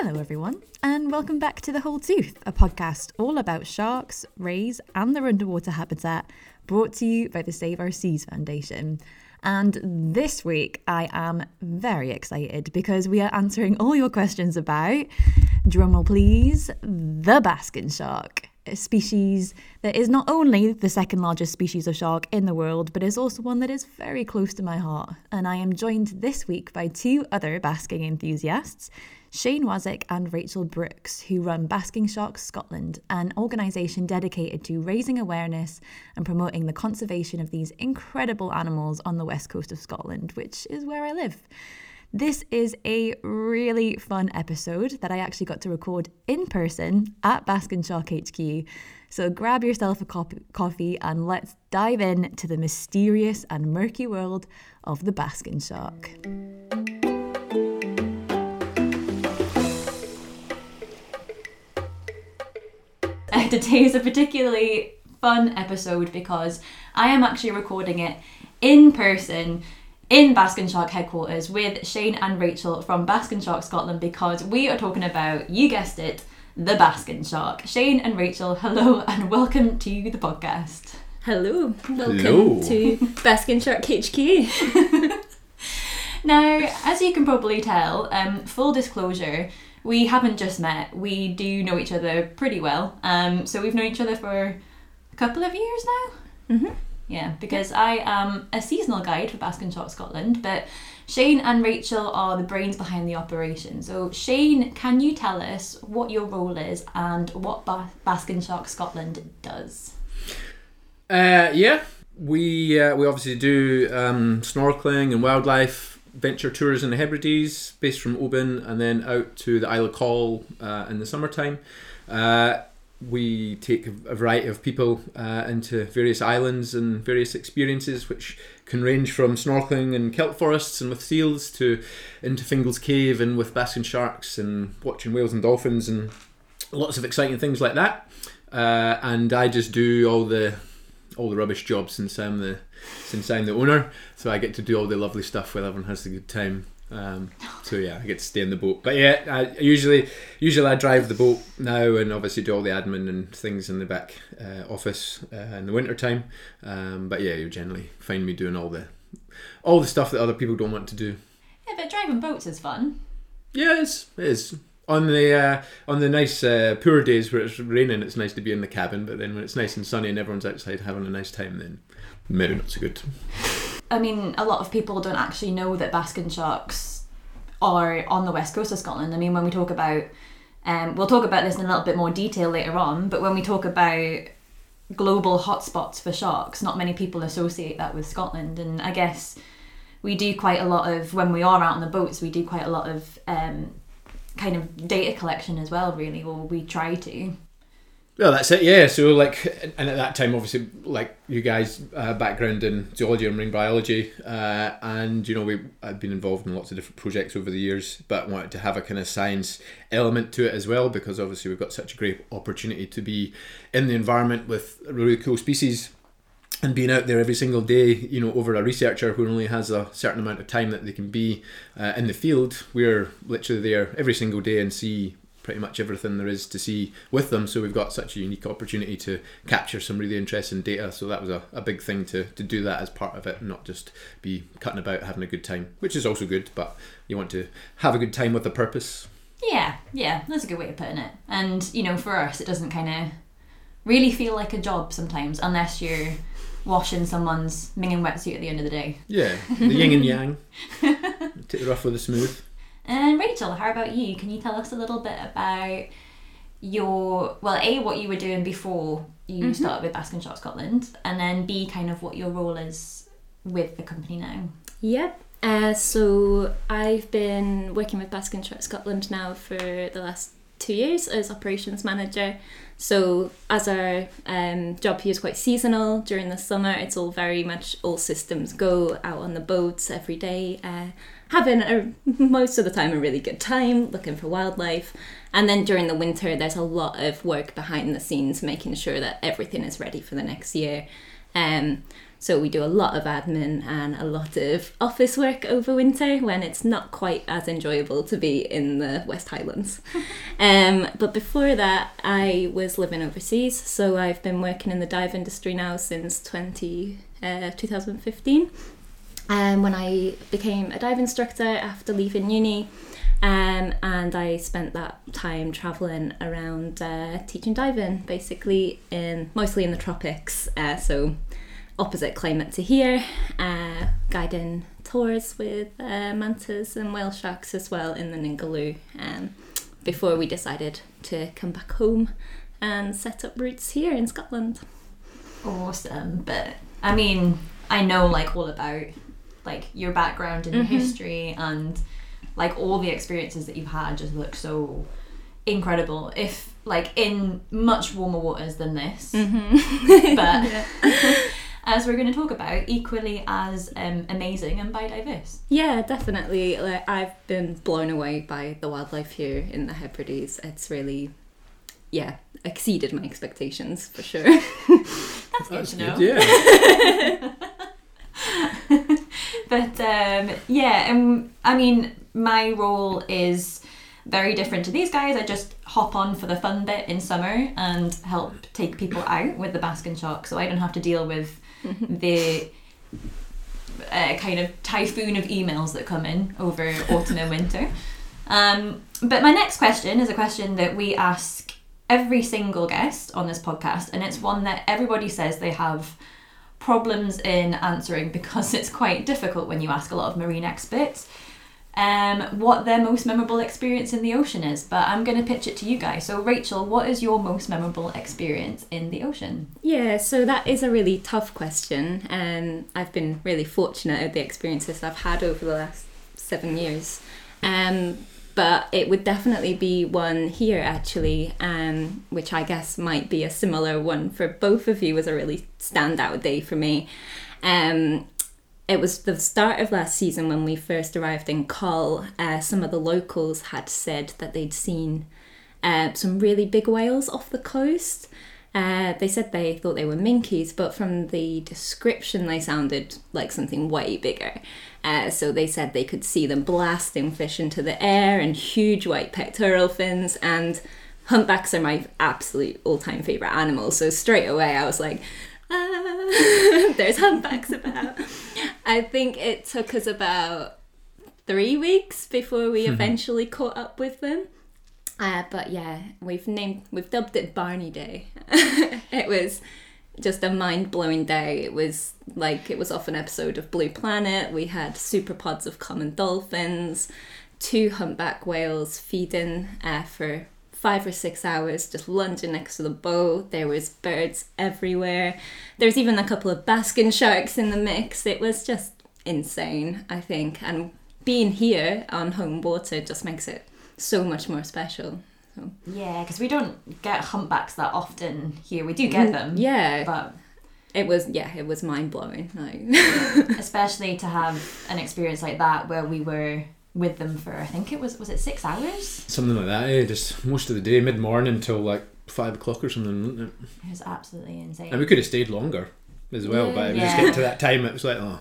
Hello, everyone, and welcome back to The Whole Tooth, a podcast all about sharks, rays, and their underwater habitat, brought to you by the Save Our Seas Foundation. And this week, I am very excited because we are answering all your questions about, drumroll please, the basking shark species that is not only the second largest species of shark in the world, but is also one that is very close to my heart. And I am joined this week by two other basking enthusiasts, Shane Wasik and Rachel Brooks, who run Basking Sharks Scotland, an organisation dedicated to raising awareness and promoting the conservation of these incredible animals on the west coast of Scotland, which is where I live. This is a really fun episode that I actually got to record in person at Basking Shark HQ. So grab yourself a cop- coffee and let's dive in to the mysterious and murky world of the Baskin Shark. Today is a particularly fun episode because I am actually recording it in person in Baskin Shark headquarters with Shane and Rachel from Baskin Shark Scotland because we are talking about, you guessed it, the Baskin Shark. Shane and Rachel, hello and welcome to the podcast. Hello, welcome Hello. to Baskin Shark HQ. Now, as you can probably tell, um, full disclosure, we haven't just met. We do know each other pretty well. Um, so we've known each other for a couple of years now. Mhm. Yeah, because I am a seasonal guide for Baskin Shark Scotland, but Shane and Rachel are the brains behind the operation. So, Shane, can you tell us what your role is and what ba- Baskin Shark Scotland does? Uh, yeah, we uh, we obviously do um, snorkeling and wildlife venture tours in the Hebrides, based from Oban, and then out to the Isle of Coll uh, in the summertime. We take a variety of people uh, into various islands and various experiences, which can range from snorkeling in kelp forests and with seals to into Fingal's Cave and with basking sharks and watching whales and dolphins and lots of exciting things like that. Uh, and I just do all the all the rubbish jobs since I'm the since I'm the owner. So I get to do all the lovely stuff where everyone has a good time. Um, so yeah, I get to stay in the boat. But yeah, I usually usually I drive the boat now and obviously do all the admin and things in the back uh, office uh, in the winter time. Um, but yeah, you generally find me doing all the all the stuff that other people don't want to do. Yeah, but driving boats is fun. Yeah, it's, it is. On the uh, on the nice uh, poor days where it's raining, it's nice to be in the cabin. But then when it's nice and sunny and everyone's outside having a nice time, then maybe not so good. I mean, a lot of people don't actually know that Baskin sharks are on the west coast of Scotland. I mean, when we talk about, um, we'll talk about this in a little bit more detail later on, but when we talk about global hotspots for sharks, not many people associate that with Scotland. And I guess we do quite a lot of, when we are out on the boats, we do quite a lot of um, kind of data collection as well, really, or we try to. Well, that's it. Yeah. So like, and at that time, obviously, like you guys, uh, background in zoology and marine biology, uh, and you know, we I've been involved in lots of different projects over the years, but wanted to have a kind of science element to it as well because obviously we've got such a great opportunity to be in the environment with really cool species and being out there every single day, you know, over a researcher who only has a certain amount of time that they can be uh, in the field, we're literally there every single day and see pretty much everything there is to see with them. So we've got such a unique opportunity to capture some really interesting data. So that was a, a big thing to, to do that as part of it, not just be cutting about having a good time, which is also good, but you want to have a good time with a purpose. Yeah, yeah, that's a good way of putting it. And you know, for us, it doesn't kind of really feel like a job sometimes, unless you're washing someone's minging wetsuit at the end of the day. Yeah, the yin and yang. Take the rough with the smooth. And Rachel, how about you? Can you tell us a little bit about your well, a what you were doing before you started with Basking Shark Scotland, and then b kind of what your role is with the company now. Yep. Uh, so I've been working with Baskin Shark Scotland now for the last two years as operations manager. So as our um, job here is quite seasonal during the summer, it's all very much all systems go out on the boats every day, uh, having a, most of the time a really good time looking for wildlife. And then during the winter, there's a lot of work behind the scenes, making sure that everything is ready for the next year. Um, So we do a lot of admin and a lot of office work over winter when it's not quite as enjoyable to be in the West Highlands. um, but before that, I was living overseas. So I've been working in the dive industry now since 20, uh, 2015. Um, when I became a dive instructor after leaving uni, um, and I spent that time traveling around uh, teaching diving, basically in mostly in the tropics. Uh, so opposite climate to here, uh, guiding tours with uh, mantas and whale sharks as well in the Ningaloo. Um, before we decided to come back home and set up roots here in Scotland. Awesome, but I mean, I know like all about like your background and your Mhm. history and like all the experiences that you've had just look so incredible. If like in much warmer waters than this, Mm-hmm. but as we're going to talk about, equally as um, amazing and biodiverse. Yeah, definitely. Like I've been blown away by the wildlife here in the Hebrides. It's really, yeah, exceeded my expectations for sure. That's good That's to good. know. Yeah. But um, yeah, um, I mean, my role is very different to these guys. I just hop on for the fun bit in summer and help take people out with the Basking Shark, so I don't have to deal with the uh, kind of typhoon of emails that come in over autumn and winter. Um, but my next question is a question that we ask every single guest on this podcast, and it's one that everybody says they have problems in answering because it's quite difficult when you ask a lot of marine experts um, what their most memorable experience in the ocean is. But I'm going to pitch it to you guys. So, Rachel, what is your most memorable experience in the ocean? Yeah, so that is a really tough question, and I've been really fortunate at the experiences I've had over the last seven years. Um, but it would definitely be one here actually, um, which I guess might be a similar one for both of you. Was a really standout day for me. Um, it was the start of last season when we first arrived in Coll. Uh, some of the locals had said that they'd seen uh, some really big whales off the coast. Uh, they said they thought they were minkies, but from the description, they sounded like something way bigger. Uh, so they said they could see them blasting fish into the air and huge white pectoral fins. And humpbacks are my absolute all time favourite animal. So straight away, I was like, ah, there's humpbacks about. I think it took us about three weeks before we eventually caught up with them. Uh, but yeah, we've named we've dubbed it Barney Day. it was just a mind blowing day. It was like it was off an episode of Blue Planet. We had super pods of common dolphins, two humpback whales feeding uh, for five or six hours, just lunging next to the boat. There was birds everywhere. There's even a couple of basking sharks in the mix. It was just insane, I think. And being here on home water just makes it so much more special. So, Yeah, because we don't get humpbacks that often here. We do mm, get them. yeah, But it was yeah, it was mind blowing. Like especially to have an experience like that where we were with them for, I think it was, was it six hours? Something like that. yeah. Just most of the day, mid morning till like five o'clock or something. wasn't it? It was absolutely insane. And we could have stayed longer as well, but it was just Yeah. getting to that time. It was like, oh,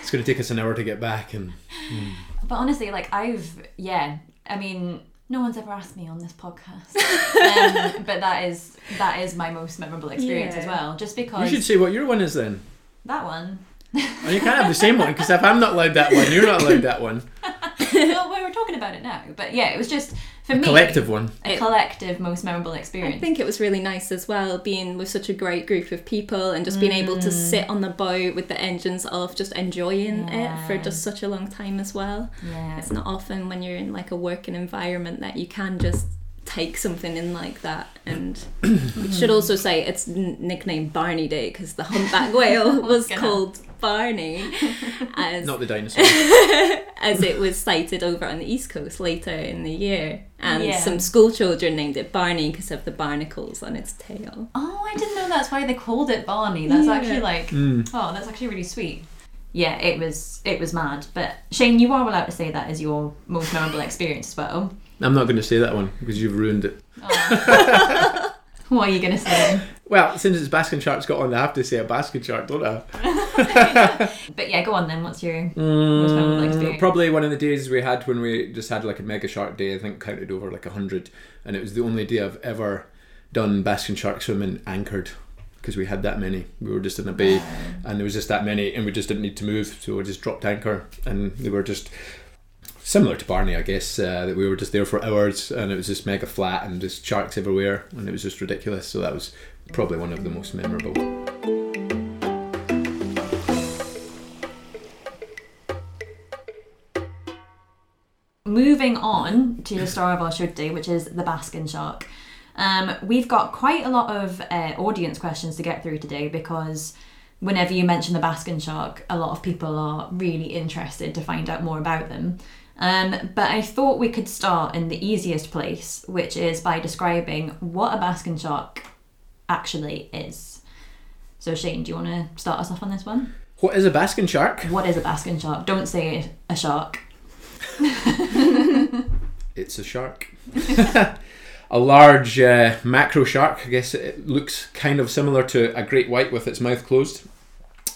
it's going to take us an hour to get back, and hmm. But honestly, like I've yeah, I mean, no one's ever asked me on this podcast, um, but that is that is my most memorable experience as well. Just because you should say what your one is then. that one. Oh, you can't have the same one because if I'm not allowed that one, you're not allowed that one. well, we were talking about it now, but yeah, it was just for me Collective one. a collective most memorable experience. I think it was really nice as well being with such a great group of people and just being able to mm. sit on the boat with the engines off, just enjoying it for just such a long time as well. yeah, It's not often when you're in like a working environment that you can just take something in like that. And we should also say it's n- nicknamed Barney Day because the humpback whale was gonna- called Barney, as Not the dinosaur. as it was sighted over on the east coast later in the year. And Yeah. some school children named it Barney because of the barnacles on its tail. Oh, I didn't know that's why they called it Barney. That's Yeah. actually like Mm. oh, that's actually really sweet. Yeah, it was it was mad. But Shane, you are allowed to say that as your most memorable experience as well. I'm not going to say that one because you've ruined it. Oh. What are you going to say? Well, since it's basking sharks got on, I have to say a basking shark, don't I? but yeah, go on then. What's your Mm, experience? Probably one of the days we had when we just had like a mega shark day. I think counted over like a hundred, and it was the only day I've ever done basking shark swimming anchored because we had that many. We were just in a bay, and there was just that many, and we just didn't need to move, so we just dropped anchor, and they were just similar to Barney, I guess. Uh, that we were just there for hours, and it was just mega flat and just sharks everywhere, and it was just ridiculous. So that was probably one of the most memorable. Moving on to the star of our show today, which is the Baskin shark. Um, we've got quite a lot of uh, audience questions to get through today because whenever you mention the Baskin shark, a lot of people are really interested to find out more about them. Um, but I thought we could start in the easiest place, which is by describing what a Baskin shark actually is. So, Shane, do you want to start us off on this one? What is a basking shark? What is a Baskin shark? Don't say a shark. It's a shark. a large uh, mackerel shark. I guess it looks kind of similar to a great white with its mouth closed.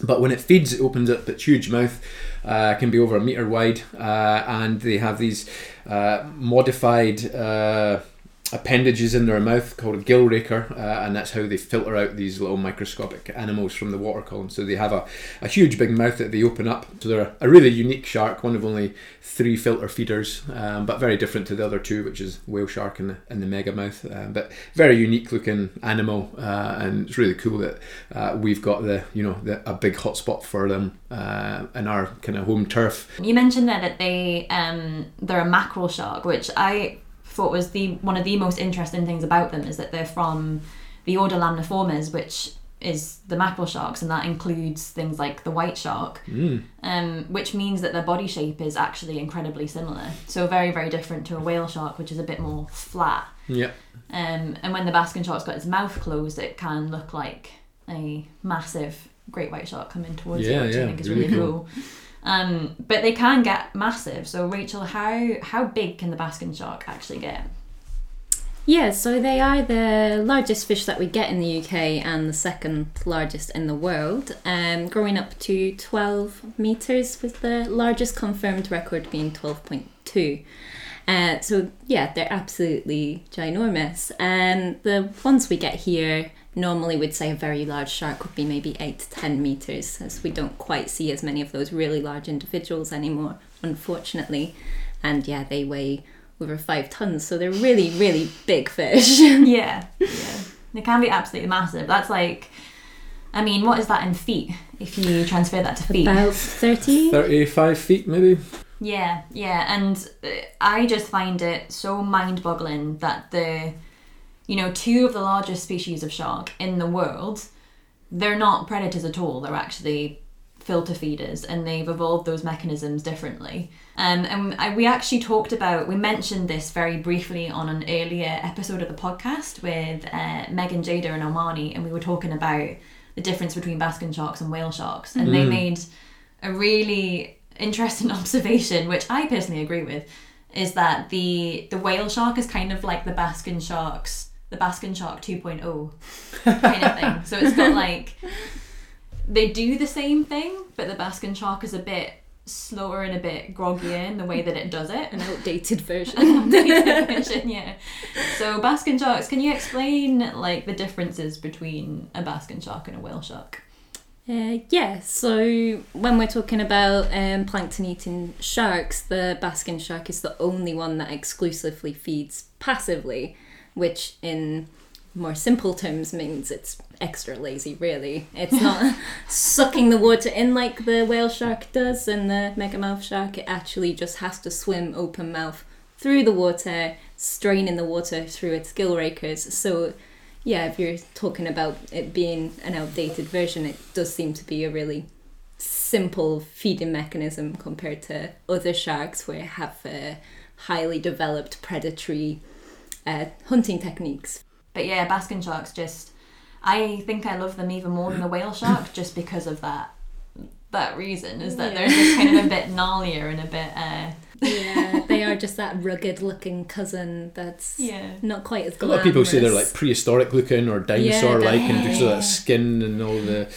But when it feeds, it opens up its huge mouth. Uh, can be over a meter wide, uh, and they have these uh, modified uh, appendages in their mouth called a gill raker, uh, and that's how they filter out these little microscopic animals from the water column. So they have a, a huge big mouth that they open up. So they're a really unique shark, one of only three filter feeders, um, but very different to the other two, which is whale shark and the, and the mega mouth. Uh, but very unique looking animal, uh, and it's really cool that uh, we've got the you know the, a big hotspot for them uh, in our kind of home turf. You mentioned there that they um, they're a mackerel shark, which I thought was the one of the most interesting things about them is that they're from the order Lamniformes, which is the mackerel sharks, and that includes things like the white shark, Mm. um, which means that their body shape is actually incredibly similar. So very very different to a whale shark, which is a bit more flat. Yeah, Um, and when the Baskin shark's got its mouth closed, it can look like a massive great white shark coming towards you, Yeah, which I think is really really, cool. cool. Um, but they can get massive. So Rachel, how how big can the Baskin shark actually get? Yeah, so they are the largest fish that we get in the UK and the second largest in the world, um, growing up to 12 metres, with the largest confirmed record being 12.2. Uh, so, yeah, they're absolutely ginormous. And the ones we get here, normally we'd say a very large shark would be maybe 8 to 10 metres, as we don't quite see as many of those really large individuals anymore, unfortunately. And yeah, they weigh over five tons, so they're really, really big fish. yeah, yeah, they can be absolutely massive. That's like, I mean, what is that in feet? If you transfer that to feet, About 30? thirty-five feet maybe. Yeah, yeah, and uh, I just find it so mind-boggling that the, you know, two of the largest species of shark in the world, they're not predators at all. They're actually filter feeders, and they've evolved those mechanisms differently. Um, and I, we actually talked about, we mentioned this very briefly on an earlier episode of the podcast with uh, Megan Jada and Omani, and we were talking about the difference between Baskin sharks and whale sharks, and they made a really interesting observation, which I personally agree with, is that the the whale shark is kind of like the Baskin sharks, the Baskin shark 2.0 kind of thing. So it's got like they do the same thing, but the Baskin shark is a bit slower and a bit groggier in the way that it does it. An outdated version. Definition, yeah. So Baskin sharks, can you explain like the differences between a Baskin shark and a whale shark? Uh, yeah, so when we're talking about um, plankton eating sharks, the Baskin shark is the only one that exclusively feeds passively, which in more simple terms means it's extra lazy, really. It's not sucking the water in like the whale shark does and the megamouth shark. It actually just has to swim open mouth through the water, straining the water through its gill rakers. So yeah, if you're talking about it being an outdated version, it does seem to be a really simple feeding mechanism compared to other sharks where it have a highly developed predatory uh, hunting techniques. But yeah, Basking sharks just I think I love them even more than the whale shark just because of that that reason is that they're just kind of a bit gnarlier and a bit uh Yeah, they are just that rugged looking cousin that's Yeah. not quite as A lot of people say they're like prehistoric looking or dinosaur like, and because of that skin and all the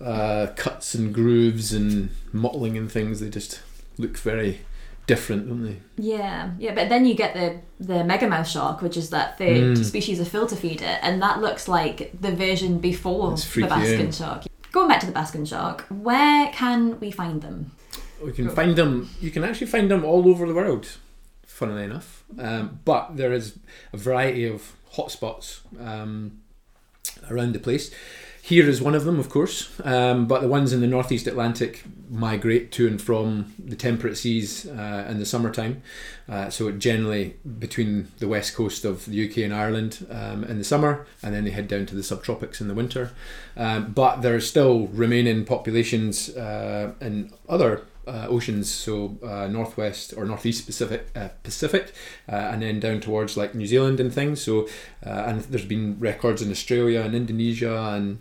uh, cuts and grooves and mottling and things, they just look very different, don't they? Yeah, yeah, but then you get the the megamouth shark, which is that third Mm. species of filter feeder, and that looks like the version before the Baskin yeah. shark. Going back to the Baskin shark, where can we find them? We can find them. You can actually find them all over the world. Funnily enough, um, but there is a variety of hotspots um, around the place. Here is one of them, of course, um, but the ones in the northeast Atlantic migrate to and from the temperate seas uh, in the summertime. Uh, so generally between the west coast of the UK and Ireland um, in the summer, and then they head down to the subtropics in the winter. Um, but there are still remaining populations uh, in other uh, oceans, so uh, northwest or northeast Pacific, uh, Pacific, uh, and then down towards like New Zealand and things. So, uh, and there's been records in Australia and Indonesia and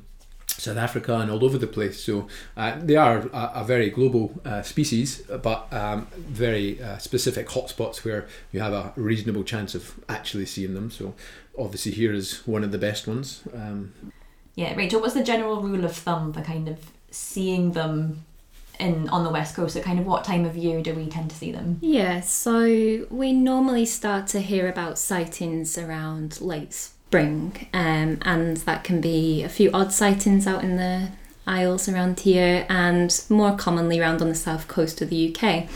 South Africa and all over the place. So uh, they are a, a very global uh, species, but um, very uh, specific hotspots where you have a reasonable chance of actually seeing them. So obviously here is one of the best ones. Um, Yeah, Rachel, what's the general rule of thumb for kind of seeing them in on the west coast? At kind of what time of year do we tend to see them? Yeah, so we normally start to hear about sightings around late spring, um, and that can be a few odd sightings out in the isles around here, and more commonly around on the south coast of the UK.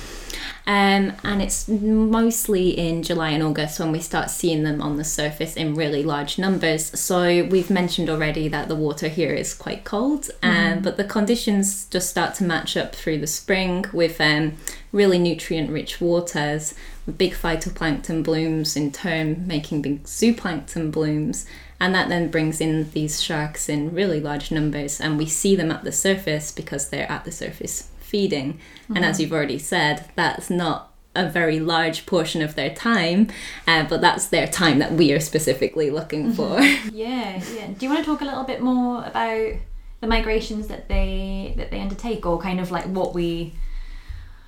Um, and it's mostly in July and August when we start seeing them on the surface in really large numbers. So we've mentioned already that the water here is quite cold, um, but the conditions just start to match up through the spring with um, really nutrient rich waters, with big phytoplankton blooms, in turn making big zooplankton blooms. And that then brings in these sharks in really large numbers, and we see them at the surface because they're at the surface feeding. And as you've already said, that's not a very large portion of their time, uh, but that's their time that we are specifically looking for. Yeah, yeah. Do you want to talk a little bit more about the migrations that they that they undertake, or kind of like what we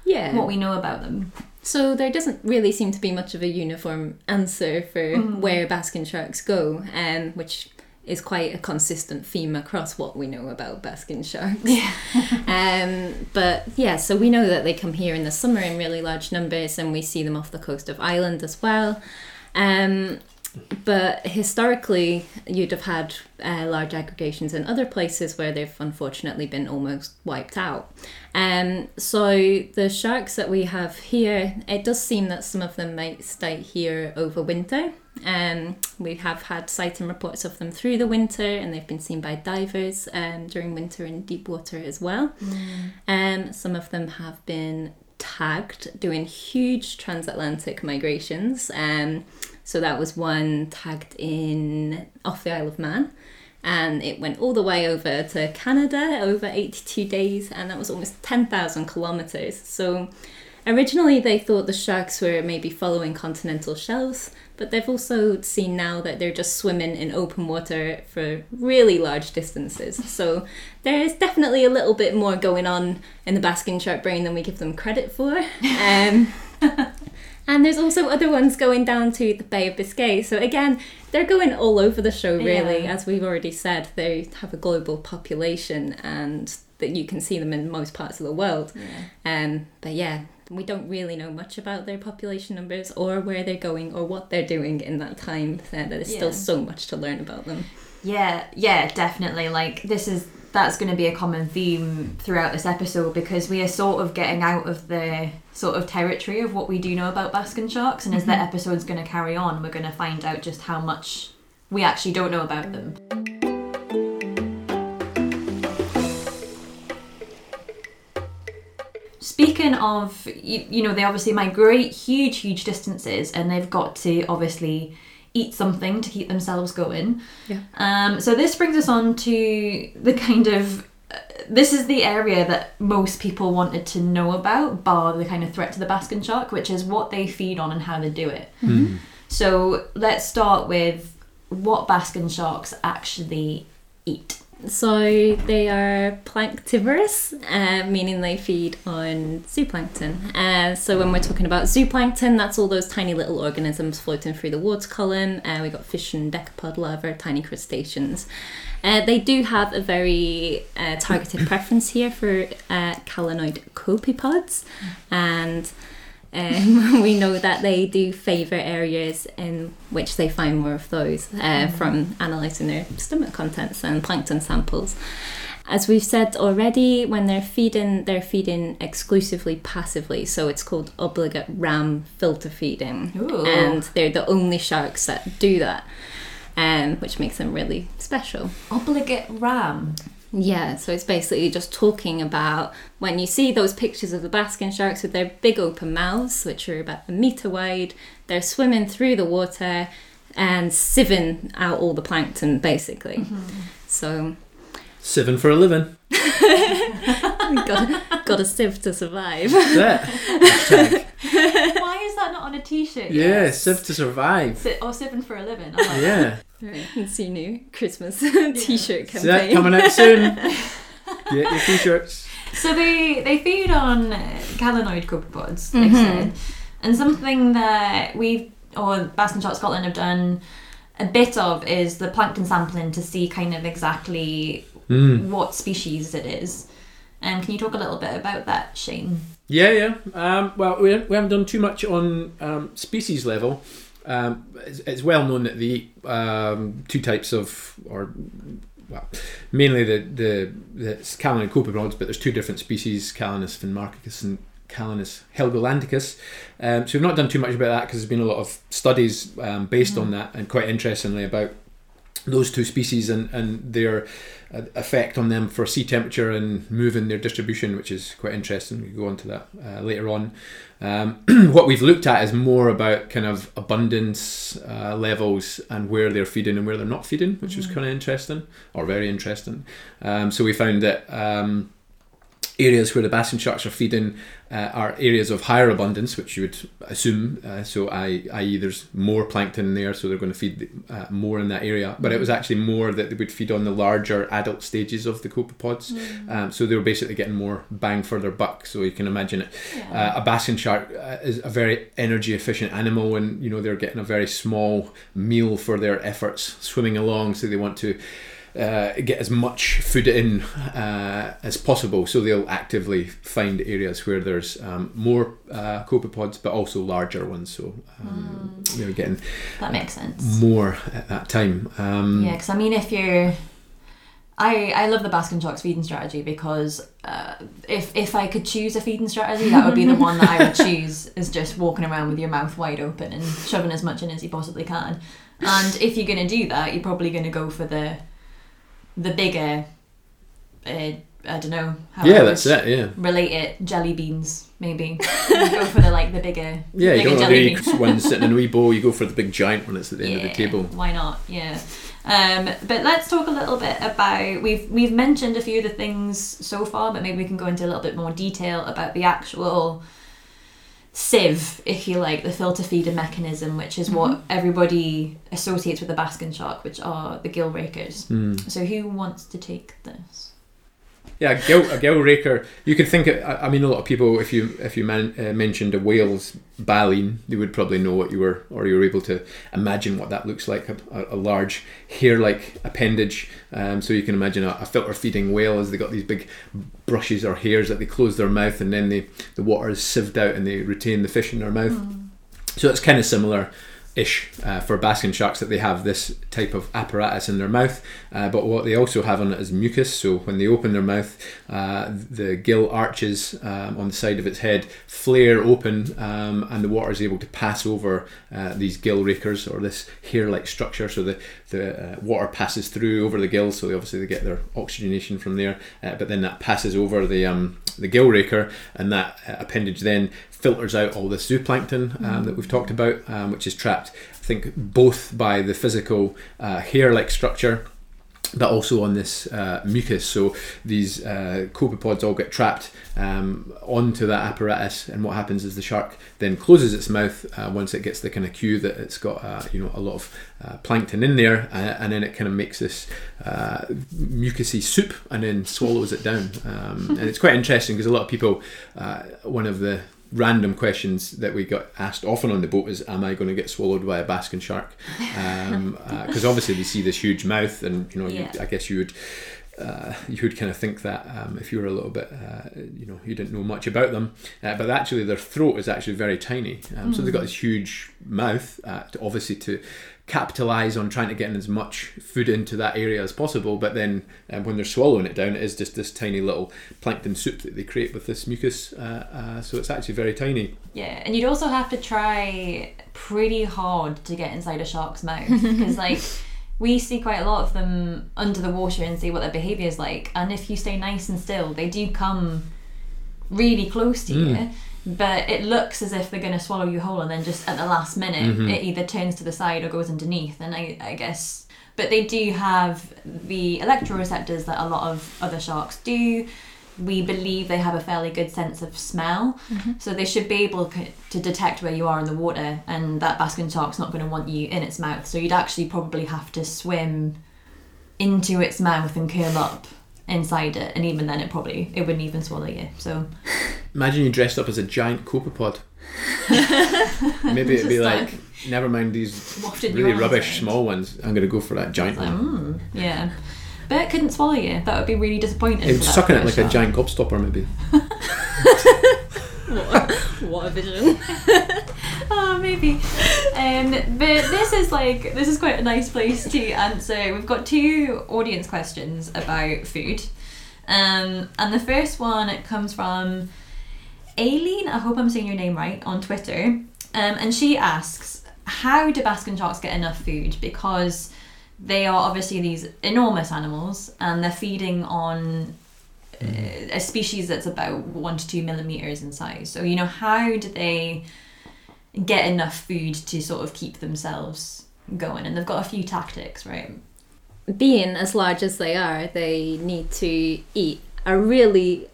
yeah. what we know about them? So there doesn't really seem to be much of a uniform answer for Mm-hmm. where Baskin sharks go, um, which is quite a consistent theme across what we know about Baskin sharks. Yeah. Um, but yeah, so we know that they come here in the summer in really large numbers, and we see them off the coast of Ireland as well. Um, but historically, you'd have had uh, large aggregations in other places where they've unfortunately been almost wiped out. Um, so the sharks that we have here, it does seem that some of them might stay here over winter. Um, we have had sighting reports of them through the winter, and they've been seen by divers um, during winter in deep water as well. Um, some of them have been tagged doing huge transatlantic migrations. Um, so that was one tagged in off the Isle of Man. And it went all the way over to Canada over 82 days, and that was almost 10,000 kilometers. So originally they thought the sharks were maybe following continental shelves, but they've also seen now that they're just swimming in open water for really large distances. So there is definitely a little bit more going on in the Baskin shark brain than we give them credit for. Um, and there's also other ones going down to the Bay of Biscay. So again, they're going all over the show really. Yeah. As we've already said, they have a global population and that you can see them in most parts of the world. Um, but yeah, we don't really know much about their population numbers or where they're going or what they're doing in that time. There's Yeah. still so much to learn about them. Yeah, yeah, definitely. Like this is that's going to be a common theme throughout this episode because we are sort of getting out of the sort of territory of what we do know about Baskin sharks, and as the mm-hmm. episode's going to carry on, we're going to find out just how much we actually don't know about them. Speaking of, you, you know, they obviously migrate huge, huge distances, and they've got to obviously eat something to keep themselves going. Yeah. Um, so this brings us on to the kind of uh, this is the area that most people wanted to know about, bar the kind of threat to the Baskin shark, which is what they feed on and how they do it. So let's start with what Baskin sharks actually eat. So they are planktivorous, uh, meaning they feed on zooplankton. Uh, so when we're talking about zooplankton, that's all those tiny little organisms floating through the water column. Uh, we got fish and decapod larvae, tiny crustaceans. Uh, they do have a very uh, targeted preference here for uh, calanoid copepods, and um, we know that they do favour areas in which they find more of those uh, from analysing their stomach contents and plankton samples. As we've said already, when they're feeding, they're feeding exclusively passively, so it's called obligate ram filter feeding, Ooh. and they're the only sharks that do that, um, which makes them really special. Obligate ram. Yeah, so it's basically just talking about when you see those pictures of the basking sharks with their big open mouths, which are about a meter wide, they're swimming through the water and sieving out all the plankton, basically. Mm-hmm. So, Seven for a living. got, got a sieve to survive. That. Why is that not on a t-shirt? yeah, sieve to survive. Si- oh, or sipping for a living. Oh, I like Yeah. Right, it's your new Christmas t-shirt See that coming out soon. Get your t-shirts. So they they feed on uh, calanoid copepods, like Mhm. said, and something that we or Basking Shark Scotland have done a bit of is the plankton sampling to see kind of exactly Mm. what species it is. And can you talk a little bit about that, Shane? Yeah, yeah. Um, well, we, we haven't done too much on um, species level. Um, it's, it's well known that they eat um, two types of, or well, mainly the the, the Calanus copepods, but there's two different species: Calanus finmarchicus and Calanus helgolandicus. Um, so we've not done too much about that because there's been a lot of studies um, based on that, and quite interestingly about those two species and, and their uh, effect on them for sea temperature and moving their distribution, which is quite interesting. We can go on to that uh, later on. Um, what we've looked at is more about kind of abundance uh, levels and where they're feeding and where they're not feeding, which was kind of interesting or very interesting. Um, so we found that. Um, areas where the basking sharks are feeding uh, are areas of higher abundance, which you would assume. Uh, so, I, i.e., there's more plankton there, so they're going to feed uh, more in that area. But it was actually more that they would feed on the larger adult stages of the copepods. Um, so they were basically getting more bang for their buck. So you can imagine it. Uh, a basking shark uh, is a very energy efficient animal, and you know they're getting a very small meal for their efforts swimming along. So they want to uh, get as much food in uh, as possible. So they'll actively find areas where there's um, more uh, copepods, but also larger ones. So um, they're getting That makes sense. more at that time. Um, Yeah, because I mean, if you're, I I love the Baskin Sharks feeding strategy because uh, if if I could choose a feeding strategy, that would be the one that I would choose. Is just walking around with your mouth wide open and shoving as much in as you possibly can. And if you're gonna do that, you're probably gonna go for the the bigger. Uh, I don't know. How yeah, I that's it. Yeah. Relate it jelly beans maybe. go for the like the bigger. Yeah, you bigger don't want the bean. one sitting in a wee bowl. You go for the big giant one that's at the end of the table. Why not? Yeah. Um, but let's talk a little bit about we've we've mentioned a few of the things so far, but maybe we can go into a little bit more detail about the actual sieve, if you like, the filter feeder mechanism, which is what everybody associates with the Baskin shark, which are the gill rakers. Mm. So who wants to take this? Yeah, a gill, a gill raker. You could think. It, I mean, a lot of people, if you if you man, uh, mentioned a whale's baleen, they would probably know what you were, or you were able to imagine what that looks like. A, a, large hair-like appendage. Um, so you can imagine a, a filter-feeding whale as they got these big brushes or hairs that they close their mouth, and then they, the water is sieved out, and they retain the fish in their mouth. So it's kind of similar ish uh, for basking sharks that they have this type of apparatus in their mouth. Uh, but what they also have on it is mucus. So when they open their mouth uh, the gill arches um, on the side of its head flare open um, and the water is able to pass over uh, these gill rakers or this hair-like structure. So the, the uh, water passes through over the gills so they obviously they get their oxygenation from there uh, but then that passes over the um, the gill raker and that appendage then filters out all the zooplankton um, that we've talked about, um, which is trapped, I think, both by the physical uh, hair like structure but also on this uh, mucus. So these uh, copepods all get trapped um, onto that apparatus, and what happens is the shark then closes its mouth uh, once it gets the kind of cue that it's got uh, you know a lot of uh, plankton in there, uh, and then it kind of makes this uh, mucusy soup and then swallows it down. Um, and it's quite interesting because a lot of people, uh, one of the random questions that we got asked often on the boat is am I going to get swallowed by a basking shark? Because um, uh, obviously they see this huge mouth and you know Yeah. you, I guess you would uh, you would kind of think that um, if you were a little bit uh, you know you didn't know much about them. Uh, but actually their throat is actually very tiny. Um, so they've got this huge mouth uh, to obviously to capitalize on trying to get in as much food into that area as possible but then um, when they're swallowing it down it is just this tiny little plankton soup that they create with this mucus uh, uh, so it's actually very tiny Yeah, and you'd also have to try pretty hard to get inside a shark's mouth because, like, we see quite a lot of them under the water and see what their behaviour is like. And if you stay nice and still, they do come really close to you. But it looks as if they're going to swallow you whole, and then just at the last minute, mm-hmm. it either turns to the side or goes underneath. And I, I guess, but they do have the electroreceptors that a lot of other sharks do we believe they have a fairly good sense of smell, mm-hmm. so they should be able to detect where you are in the water, and that basking shark's not going to want you in its mouth. So you'd actually probably have to swim into its mouth and curl up inside it, and even then, it probably it wouldn't even swallow you. So Imagine you dressed up as a giant copepod. Maybe it'd be Just like, never mind these wafted you really around rubbish it. small ones. I'm going to go for that giant Like, one. mm, yeah. But it couldn't swallow you. That would be really disappointing. It's for that it like a giant gobstopper, maybe. What a vision. Oh, maybe. Um, but this is like this is quite a nice place to answer. We've got two audience questions about food, um, and the first one comes from Aileen. I hope I'm saying your name right on Twitter, um, and she asks, "How do basking sharks get enough food? Because they are obviously these enormous animals, and they're feeding on." A species that's about one to two millimeters in size. So, you know, how do they get enough food to sort of keep themselves going and they've got a few tactics right Being as large as they are, they need to eat a really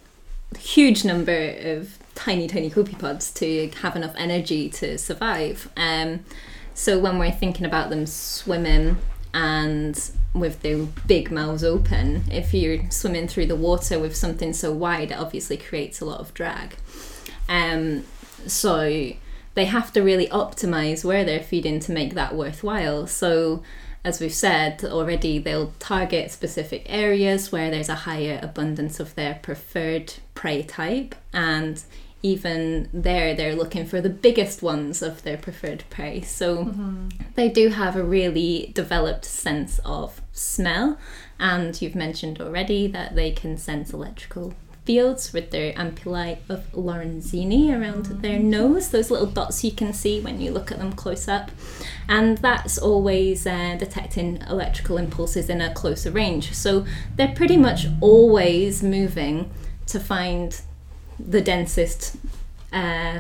huge number of tiny, tiny copepods to have enough energy to survive. Um, so when we're thinking about them swimming and with their big mouths open, if you're swimming through the water with something so wide, it obviously creates a lot of drag. Um, so they have to really optimize where they're feeding to make that worthwhile. So, as we've said already, they'll target specific areas where there's a higher abundance of their preferred prey type, and even there, they're looking for the biggest ones of their preferred prey. So, they do have a really developed sense of smell, and you've mentioned already that they can sense electrical fields with their ampullae of Lorenzini around their nose, those little dots you can see when you look at them close up. And that's always uh, detecting electrical impulses in a closer range. So they're pretty much always moving to find the densest uh,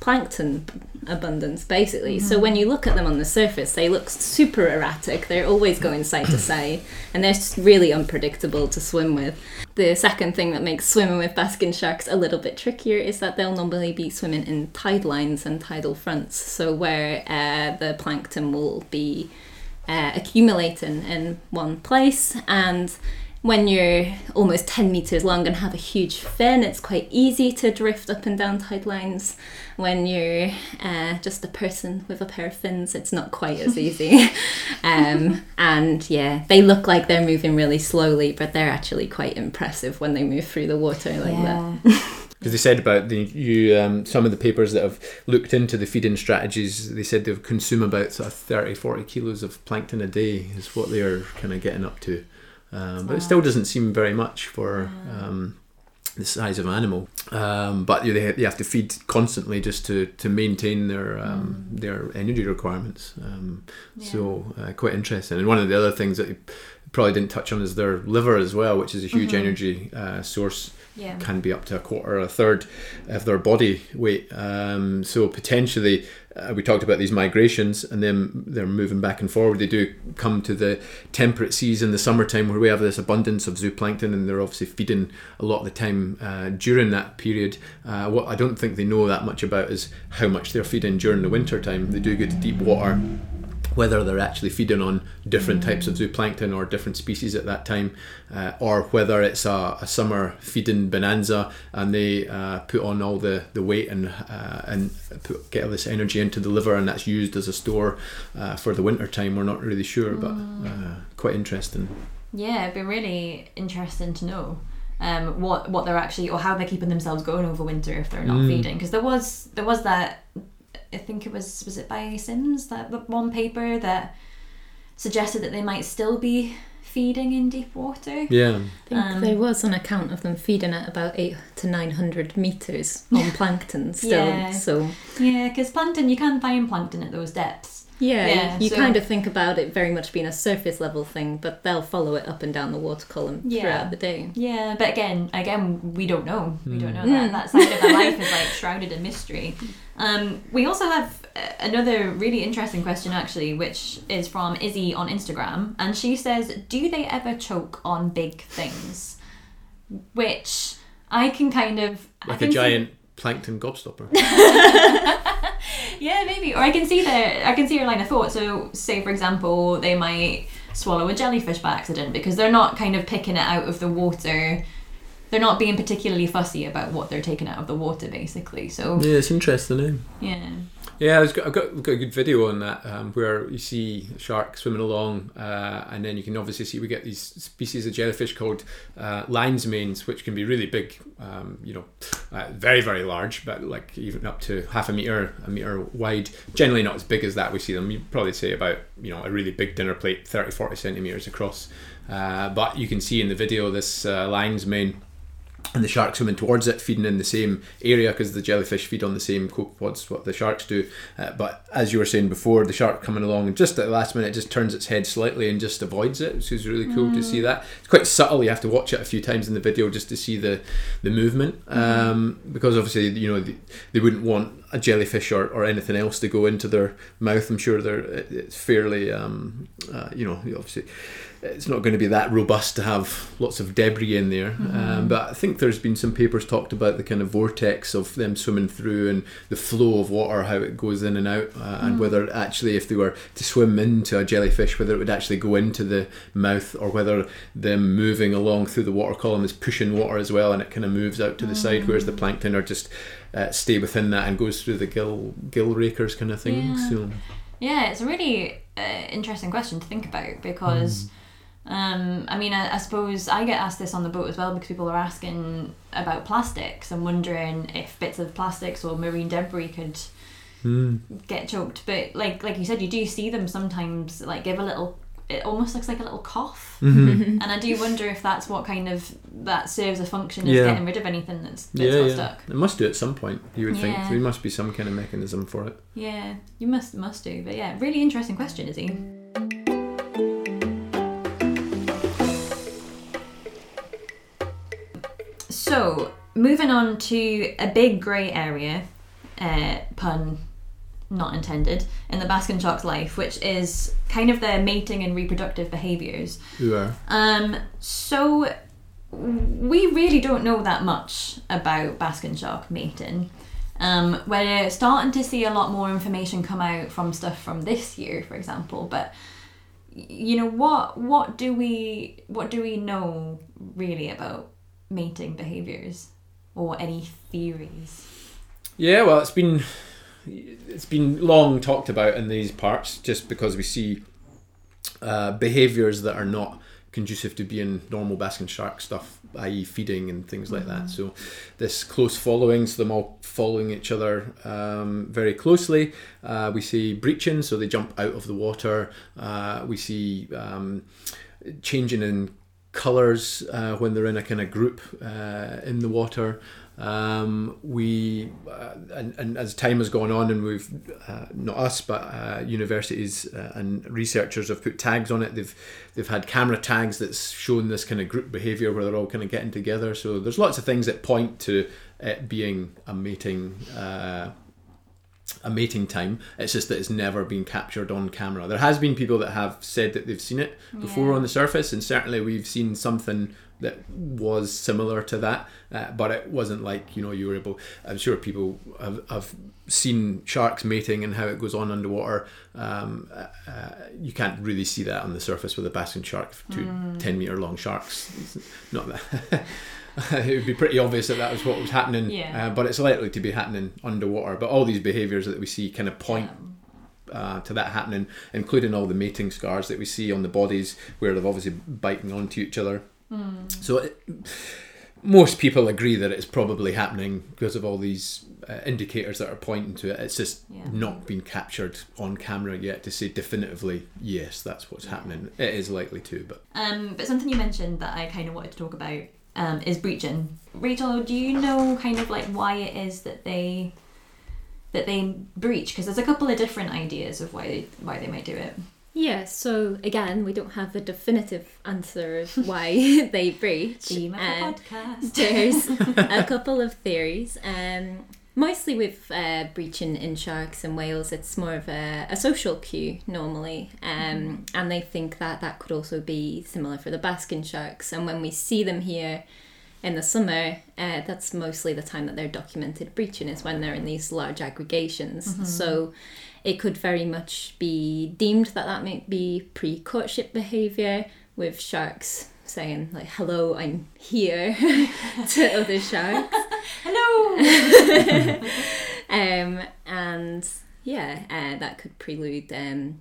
plankton abundance basically. So when you look at them on the surface they look super erratic. They're always going side to side and they're just really unpredictable to swim with. The second thing that makes swimming with basking sharks a little bit trickier is that they'll normally be swimming in tide lines and tidal fronts so where uh, the plankton will be uh, accumulating in one place and when you're almost 10 meters long and have a huge fin, it's quite easy to drift up and down tide lines. When you're uh, just a person with a pair of fins, it's not quite as easy. um, and yeah, they look like they're moving really slowly, but they're actually quite impressive when they move through the water like that. Because they said about the you um, some of the papers that have looked into the feeding strategies, they said they consume about sort of 30, 40 kilos of plankton a day is what they are kind of getting up to. Um, but it still doesn't seem very much for um, the size of an animal. Um, but you, they, they have to feed constantly just to, to maintain their um, their energy requirements. Um, So uh, quite interesting. And one of the other things that you probably didn't touch on is their liver as well, which is a huge energy uh, source yeah can be up to a quarter or a third of their body weight. Um, so potentially, uh, we talked about these migrations and then they're moving back and forward. They do come to the temperate seas in the summertime where we have this abundance of zooplankton and they're obviously feeding a lot of the time uh, during that period. Uh, what I don't think they know that much about is how much they're feeding during the winter time. They do go to deep water whether they're actually feeding on different types of zooplankton or different species at that time, uh, or whether it's a, a, summer feeding bonanza and they uh, put on all the, the weight and uh, and put, get all this energy into the liver and that's used as a store uh, for the winter time. We're not really sure, but uh, quite interesting. Yeah, it'd be really interesting to know. Um, what what they're actually or how they're keeping themselves going over winter if they're not mm. feeding because there was there was that I think it was was it by Sims that one paper that suggested that they might still be feeding in deep water. Yeah, I think um, there was an account of them feeding at about eight to nine hundred meters on plankton still. Yeah. So yeah, because plankton you can find plankton at those depths. Yeah, yeah you, so, kind of think about it very much being a surface level thing, but they'll follow it up and down the water column yeah. throughout the day. Yeah, but again, again, we don't know. Mm. We don't know that. That side of their life is like shrouded in mystery. Um, we also have uh, another really interesting question, actually, which is from Izzy on Instagram, and she says, "Do they ever choke on big things?" Which I can kind of like a giant plankton gobstopper. yeah, maybe. Or I can see their I can see your line of thought. So say for example, they might swallow a jellyfish by accident because they're not kind of picking it out of the water. They're not being particularly fussy about what they're taking out of the water, basically. So yeah, it's interesting. Eh? Yeah. Yeah, I've got, I've got, got, a good video on that um, where you see a shark swimming along, uh, and then you can obviously see we get these species of jellyfish called uh, lion's manes, which can be really big, um, you know, uh, very, very large, but like even up to half a meter, a meter wide. Generally not as big as that we see them. You probably say about, you know, a really big dinner plate, 30, 40 centimeters across. Uh, but you can see in the video this uh, lion's mane and the shark swimming towards it, feeding in the same area because the jellyfish feed on the same copepods what the sharks do. Uh, but as you were saying before, the shark coming along and just at the last minute just turns its head slightly and just avoids it, which is really cool mm. to see that. It's quite subtle. You have to watch it a few times in the video just to see the the movement mm. um, because obviously you know they, they wouldn't want a jellyfish or, or anything else to go into their mouth. I'm sure they're it's fairly um, uh, you know obviously it's not going to be that robust to have lots of debris in there. Mm-hmm. Um, but I think there's been some papers talked about the kind of vortex of them swimming through and the flow of water, how it goes in and out, uh, mm. and whether actually if they were to swim into a jellyfish, whether it would actually go into the mouth or whether them moving along through the water column is pushing water as well, and it kind of moves out to the mm. side, whereas the plankton are just uh, stay within that and goes through the gill gill rakers kind of thing. Yeah. So. Yeah, it's a really uh, interesting question to think about because. Mm um, I mean, I, I, suppose I get asked this on the boat as well because people are asking about plastics and wondering if bits of plastics or marine debris could mm. get choked. But like like you said, you do see them sometimes like give a little. It almost looks like a little cough, mm-hmm. and I do wonder if that's what kind of that serves a function as yeah. getting rid of anything that's, that's yeah, yeah. stuck. It must do at some point. You would yeah. think there must be some kind of mechanism for it. Yeah, you must must do. But yeah, really interesting question, Izzy? So, moving on to a big grey area, uh, pun not intended, in the basking shark's life, which is kind of their mating and reproductive behaviours. Yeah. Um, so, we really don't know that much about Baskin shark mating. Um, we're starting to see a lot more information come out from stuff from this year, for example, but you know what what do we what do we know really about mating behaviors or any theories? Yeah, well, it's been it's been long talked about in these parts, just because we see uh, behaviors that are not conducive to being normal basking shark stuff, i.e., feeding and things like mm-hmm. that. So, this close following, so them all following each other um, very closely. Uh, we see breaching, so they jump out of the water. Uh, we see um, changing in colors uh, when they're in a kind of group uh, in the water. Um, we uh, and, and as time has gone on, and we've uh, not us, but uh, universities uh, and researchers have put tags on it. They've they've had camera tags that's shown this kind of group behavior where they're all kind of getting together. So there's lots of things that point to it being a mating a mating time. It's just that it's never been captured on camera. There has been people that have said that they've seen it before Yeah. on the surface, and certainly we've seen something that was similar to that, uh, but it wasn't like you know you were able. I'm sure people have, have seen sharks mating and how it goes on underwater. Um, uh, uh, you can't really see that on the surface with a basking shark, two Hmm. 10 meter long sharks. It's not that. it would be pretty obvious that that was what was happening, Yeah. uh, but it's likely to be happening underwater. But all these behaviours that we see kind of point uh, to that happening, including all the mating scars that we see on the bodies where they're obviously biting onto each other. So it, most people agree that it's probably happening because of all these uh, indicators that are pointing to it. It's just Yeah. not been captured on camera yet to say definitively, yes, that's what's happening. It is likely to, but Um, but something you mentioned that I kind of wanted to talk about um, is breaching. Rachel, do you know kind of like why it is that they that they breach? Because there's a couple of different ideas of why they, why they might do it. Yeah, so again, we don't have a definitive answer of why they breach. Theme of Um, podcast. there's a couple of theories. Um, mostly with uh, breaching in sharks and whales, it's more of a, a social cue normally, um, and they think that that could also be similar for the basking sharks. And when we see them here in the summer, uh, that's mostly the time that they're documented breaching is when they're in these large aggregations. So it could very much be deemed that that might be pre-courtship behavior with sharks saying like hello i'm here to other sharks Hello. um, and yeah uh, that could prelude um,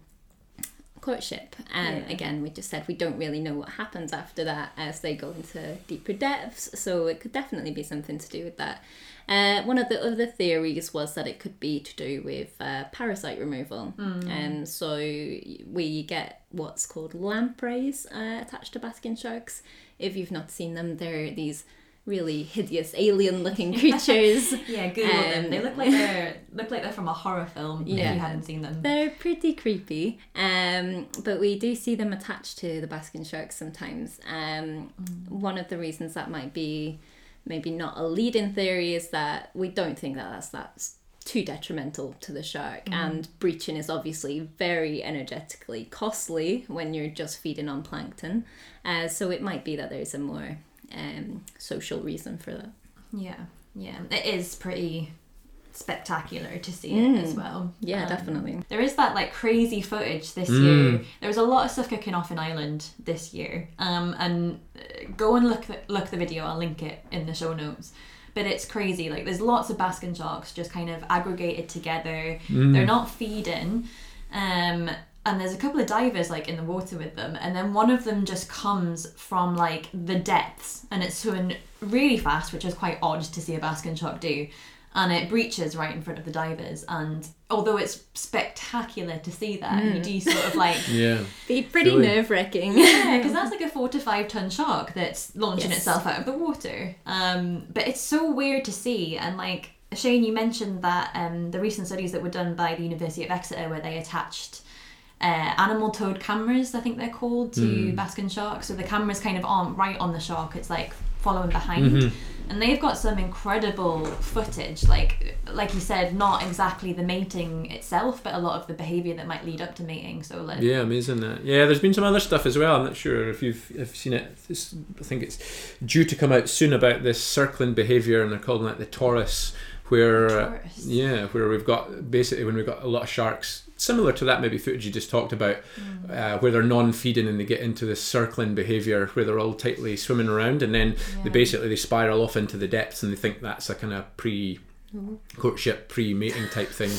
courtship. And Yeah. again we just said we don't really know what happens after that as they go into deeper depths so it could definitely be something to do with that. Uh, one of the other theories was that it could be to do with uh, parasite removal. And so we get what's called lampreys uh, attached to basking sharks if you've not seen them they're these really hideous alien looking creatures yeah, Google them. Um, They look like they're look like they're from a horror film. If Yeah. you hadn't seen them. They're pretty creepy, um, but we do see them attached to the basking sharks sometimes. Um, One of the reasons that might be maybe not a lead-in theory is that we don't think that that's that's too detrimental to the shark, and breaching is obviously very energetically costly when you're just feeding on plankton. Uh, so it might be that there's a more um, social reason for that. Yeah, yeah. It is pretty spectacular to see Mm. it as well. Yeah, Um, definitely. There is that like crazy footage this Mm. year. There was a lot of stuff kicking off in Ireland this year. Um, and uh, go and look the, look the video. I'll link it in the show notes. But it's crazy. Like there's lots of basking sharks just kind of aggregated together. They're not feeding. Um, and there's a couple of divers like in the water with them, and then one of them just comes from like the depths, and it's swimming really fast, which is quite odd to see a basking shark do. And it breaches right in front of the divers, and although it's spectacular to see that, you do sort of like yeah. Be pretty Really? nerve-wracking. yeah, because that's like a four to five ton shark that's launching Yes. itself out of the water. Um, but it's so weird to see, and like Shane, you mentioned that um, the recent studies that were done by the University of Exeter, where they attached uh, animal towed cameras, I think they're called, to basking sharks. So the cameras kind of aren't right on the shark; it's like following behind. And they've got some incredible footage, like like you said, not exactly the mating itself, but a lot of the behaviour that might lead up to mating. So like, Yeah, amazing that. Yeah, there's been some other stuff as well. I'm not sure if you've if seen it. It's, I think it's due to come out soon about this circling behaviour, and they're calling it the torus, where uh, yeah, where we've got basically when we've got a lot of sharks similar to that maybe footage you just talked about, uh, where they're non-feeding and they get into this circling behaviour where they're all tightly swimming around, and then they basically they spiral off into the depths, and they think that's a kind of pre courtship pre-mating type thing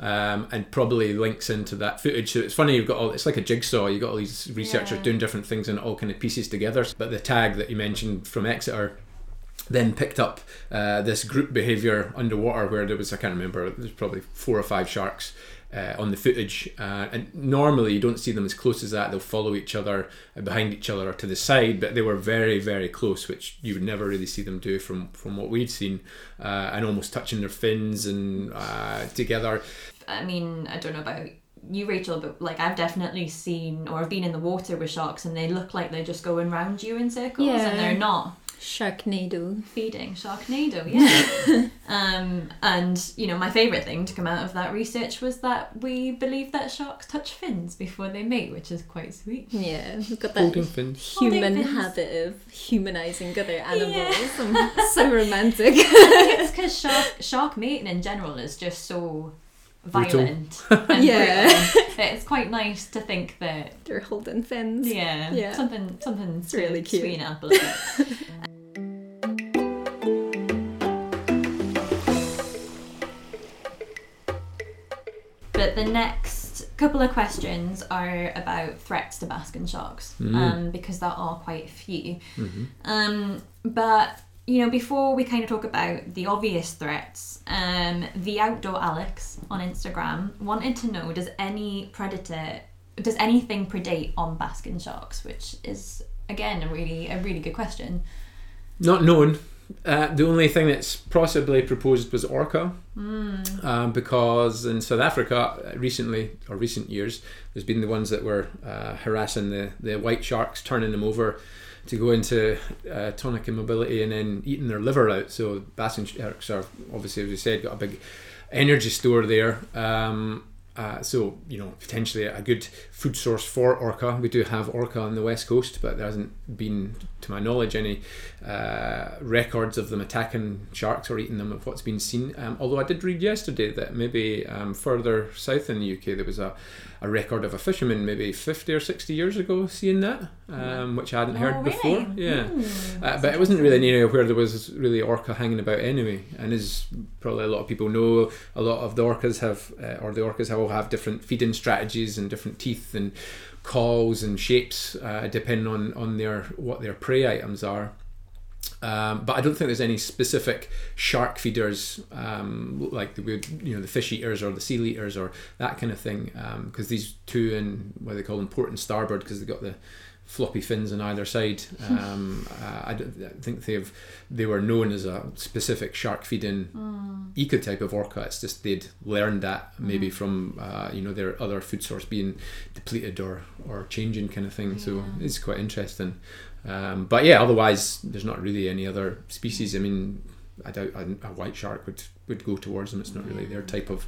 um, and probably links into that footage. So it's funny you've got all it's like a jigsaw. You've got all these researchers Yeah. doing different things and all kind of pieces together but the tag that you mentioned from exeter then picked up uh, this group behavior underwater where there was i can't remember there's probably four or five sharks uh, on the footage uh, and normally you don't see them as close as that they'll follow each other uh, behind each other or to the side but they were very very close which you would never really see them do from from what we'd seen uh, and almost touching their fins and uh, together I mean, I don't know about you, Rachel, but like I've definitely seen or I've been in the water with sharks and they look like they're just going round you in circles Yeah. and they're not. Sharknado. feeding Sharknado, yeah. um, and you know, my favourite thing to come out of that research was that we believe that sharks touch fins before they mate, which is quite sweet. Yeah, we've got that Holding fins. human Holding fins. habit of humanizing other animals. I'm so romantic. I think it's because shark shark mating in general is just so Brutal. Violent. and Yeah. brutal it's quite nice to think that They're holding fins. yeah, Yeah. something something It's really to cute. sweeten it up a bit. But the next couple of questions are about threats to basking sharks, Mm. um, because there are quite a few. hmm Um, but you know, before we kind of talk about the obvious threats, um, the outdoor Alex on Instagram wanted to know: Does any predator, does anything predate on basking sharks? Which is again a really a really good question. Not known. Uh, the only thing that's possibly proposed was orca, um, because in South Africa uh, recently or recent years, there's been the ones that were uh, harassing the, the white sharks, turning them over to go into uh, tonic immobility and then eating their liver out. So sharks are obviously, as we said, got a big energy store there. Um, uh, so you know potentially a good food source for orca. We do have orca on the west coast, but there hasn't been, to my knowledge, any uh, records of them attacking sharks or eating them of what's been seen. Um, although I did read yesterday that maybe um, further south in the UK there was a, a record of a fisherman maybe 50 or 60 years ago seeing that, um, which I hadn't heard Oh, before. Yeah. Hmm, Uh, but it wasn't really an area where there was really orca hanging about anyway. And as probably a lot of people know, a lot of the orcas have, uh, or the orcas all have different feeding strategies and different teeth and calls and shapes, uh, depending on on their what their prey items are. Um, but I don't think there's any specific shark feeders um, like the you know the fish eaters or the seal eaters or that kind of thing because these two and what they call them port and starboard because they've got the floppy fins on either side. Um, uh, I, don't, I think they've they were known as a specific shark feeding ecotype of orca. It's just they'd learned that maybe from uh, you know their other food source being depleted or or changing kind of thing. So it's quite interesting. Um, but yeah, otherwise there's not really any other species. I mean, I doubt a, a white shark would, would go towards them. It's not really their type of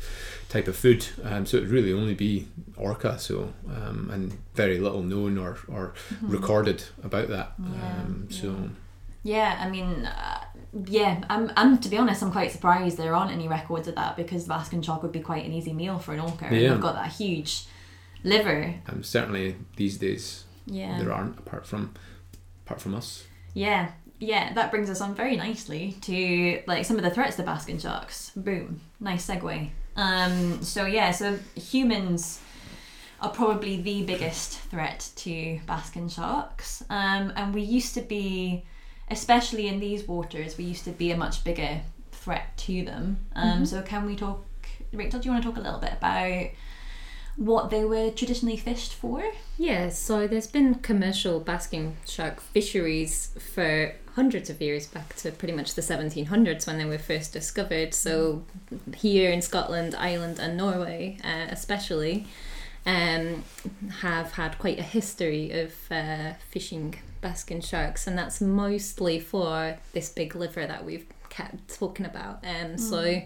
type of food. Um, so it would really only be orca. So um, and very little known or, or recorded about that. Yeah, um, so Yeah, I mean, uh, yeah, I'm, I'm to be honest, I'm quite surprised there aren't any records of that because basking shark would be quite an easy meal for an orca. And Yeah. they've got that huge liver. um, certainly these days Yeah. there aren't apart from apart from us. Yeah, yeah, that brings us on very nicely to like some of the threats to basking sharks. Boom, nice segue. Um, so yeah, so humans are probably the biggest threat to basking sharks, um, and we used to be, especially in these waters, we used to be a much bigger threat to them. Um, So can we talk, Rachel? Do you want to talk a little bit about what they were traditionally fished for? Yeah, so there's been commercial basking shark fisheries for hundreds of years back to pretty much the 1700s when they were first discovered. So here in Scotland, Ireland, and Norway, uh, especially, um, have had quite a history of uh, fishing basking sharks, and that's mostly for this big liver that we've kept talking about. Um, So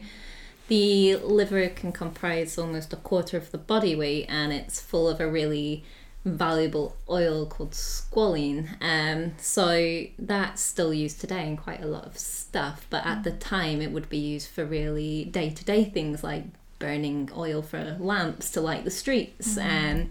the liver can comprise almost a quarter of the body weight, and it's full of a really valuable oil called squalene. Um, so that's still used today in quite a lot of stuff, but at the time it would be used for really day to day things like burning oil for lamps to light the streets. Um,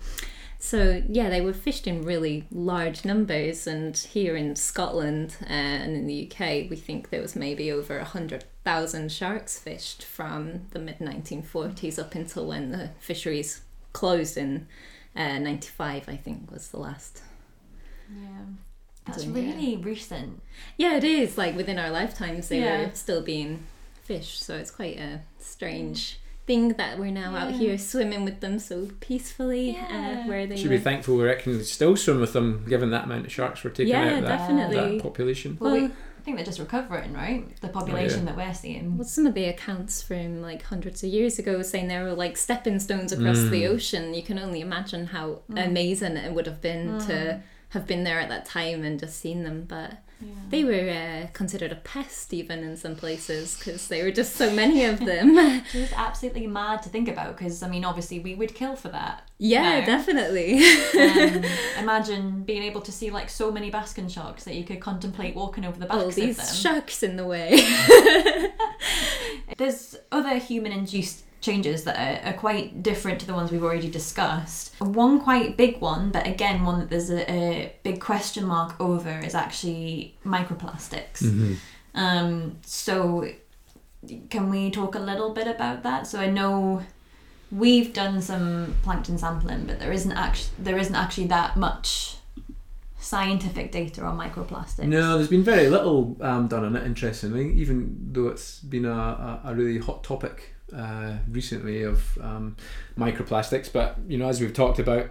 so yeah, they were fished in really large numbers, and here in Scotland uh, and in the UK, we think there was maybe over a hundred thousand sharks fished from the mid 1940s up until when the fisheries closed in uh, 95, I think was the last. Yeah. That's Yeah. really recent. Yeah, it is like within our lifetimes they Yeah. were still being fished, so it's quite a strange thing that we're now out here swimming with them so peacefully Yeah. uh, where they Should were. be thankful we're actually still swim with them, given that amount of sharks we're taking Yeah, out of that, definitely. that population. Well, Well- I think they're just recovering, right? The population yeah. that we're seeing. Well, some of the accounts from like hundreds of years ago saying they were like stepping stones across the Mm. ocean. You can only imagine how amazing it would have been to have been there at that time and just seen them. But They were uh, considered a pest even in some places because there were just so many of them. It's just absolutely mad to think about because I mean, obviously, we would kill for that. yeah, definitely. Um, imagine being able to see like so many basking sharks that you could contemplate walking over the backs All of these them. sharks in the way. There's other human-induced changes that are, are quite different to the ones we've already discussed. One quite big one, but again one that there's a, a big question mark over, is actually microplastics. Mm-hmm. Um, so, can we talk a little bit about that? So I know we've done some plankton sampling, but there isn't actually there isn't actually that much scientific data on microplastics. No, there's been very little um, done on it, interestingly, even though it's been a, a, a really hot topic uh, recently of um, microplastics. But, you know, as we've talked about,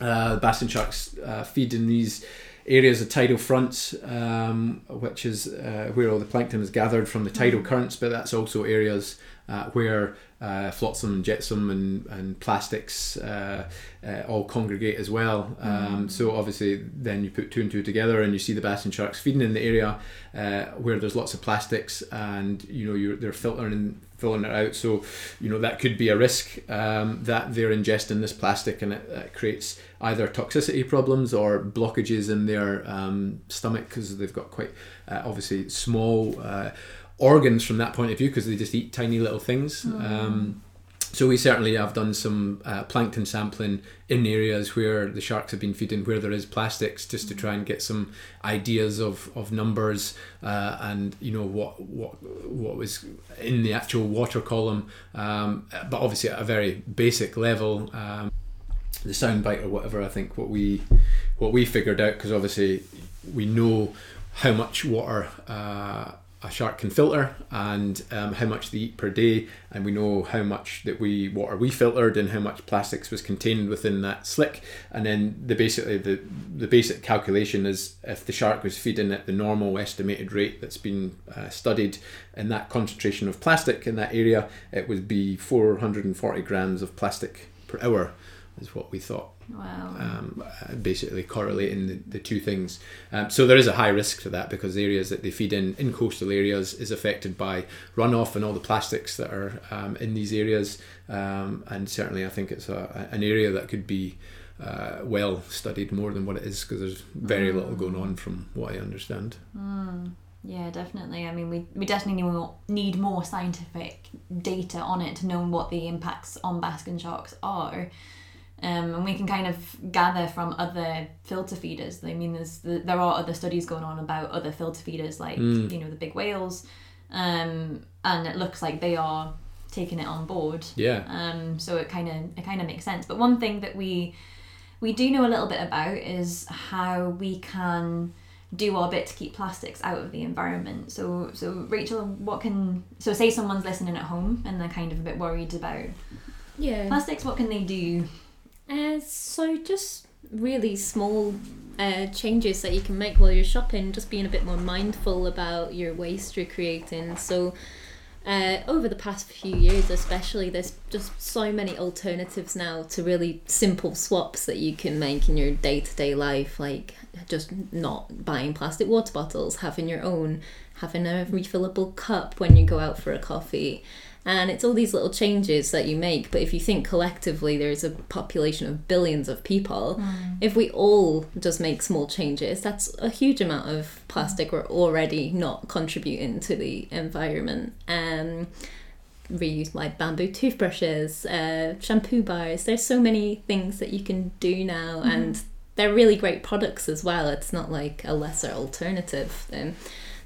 uh, basking sharks uh, feed in these areas of tidal fronts, um, which is uh, where all the plankton is gathered from the tidal currents, but that's also areas uh, where uh, flotsam and jetsam and, and plastics uh, uh, all congregate as well. Um, So obviously, then you put two and two together, and you see the basking sharks feeding in the area uh, where there's lots of plastics, and you know you're, they're filtering filtering it out. So you know that could be a risk um, that they're ingesting this plastic, and it, it creates either toxicity problems or blockages in their um, stomach because they've got quite uh, obviously small. Uh, organs from that point of view because they just eat tiny little things um, so we certainly have done some uh, plankton sampling in areas where the sharks have been feeding, where there is plastics, just to try and get some ideas of, of numbers uh, and you know what what what was in the actual water column. Um, but obviously at a very basic level, um, the soundbite or whatever. I think what we what we figured out because obviously we know how much water. Uh, a shark can filter and um, how much they eat per day. And we know how much that we water we filtered and how much plastics was contained within that slick. And then the basically the the basic calculation is if the shark was feeding at the normal estimated rate that's been uh, studied in that concentration of plastic in that area it would be 440 grams of plastic per hour is what we thought Wow. um, uh, basically correlating the, the two things. Um, so there is a high risk to that because the areas that they feed in in coastal areas is affected by runoff and all the plastics that are um, in these areas. Um, and certainly, I think it's a, an area that could be uh, well studied more than what it is because there's very little going on from what I understand. Yeah, definitely. I mean, we, we definitely need more, need more scientific data on it to know what the impacts on basking sharks are. Um, and we can kind of gather from other filter feeders. I mean, there's there are other studies going on about other filter feeders, like you know the big whales, um, and it looks like they are taking it on board. Yeah. Um, so it kind of it kind of makes sense. But one thing that we we do know a little bit about is how we can do our bit to keep plastics out of the environment. So so Rachel, what can so say someone's listening at home and they're kind of a bit worried about yeah. plastics. What can they do? Uh, so just really small uh, changes that you can make while you're shopping, just being a bit more mindful about your waste you're creating. So uh, over the past few years, especially, there's just so many alternatives now to really simple swaps that you can make in your day to day life, like just not buying plastic water bottles, having your own, having a refillable cup when you go out for a coffee. And it's all these little changes that you make. But if you think collectively, there's a population of billions of people. If we all just make small changes, that's a huge amount of plastic we're already not contributing to the environment. Um, reuse like bamboo toothbrushes, uh, shampoo bars. There's so many things that you can do now, and they're really great products as well. It's not like a lesser alternative. Um,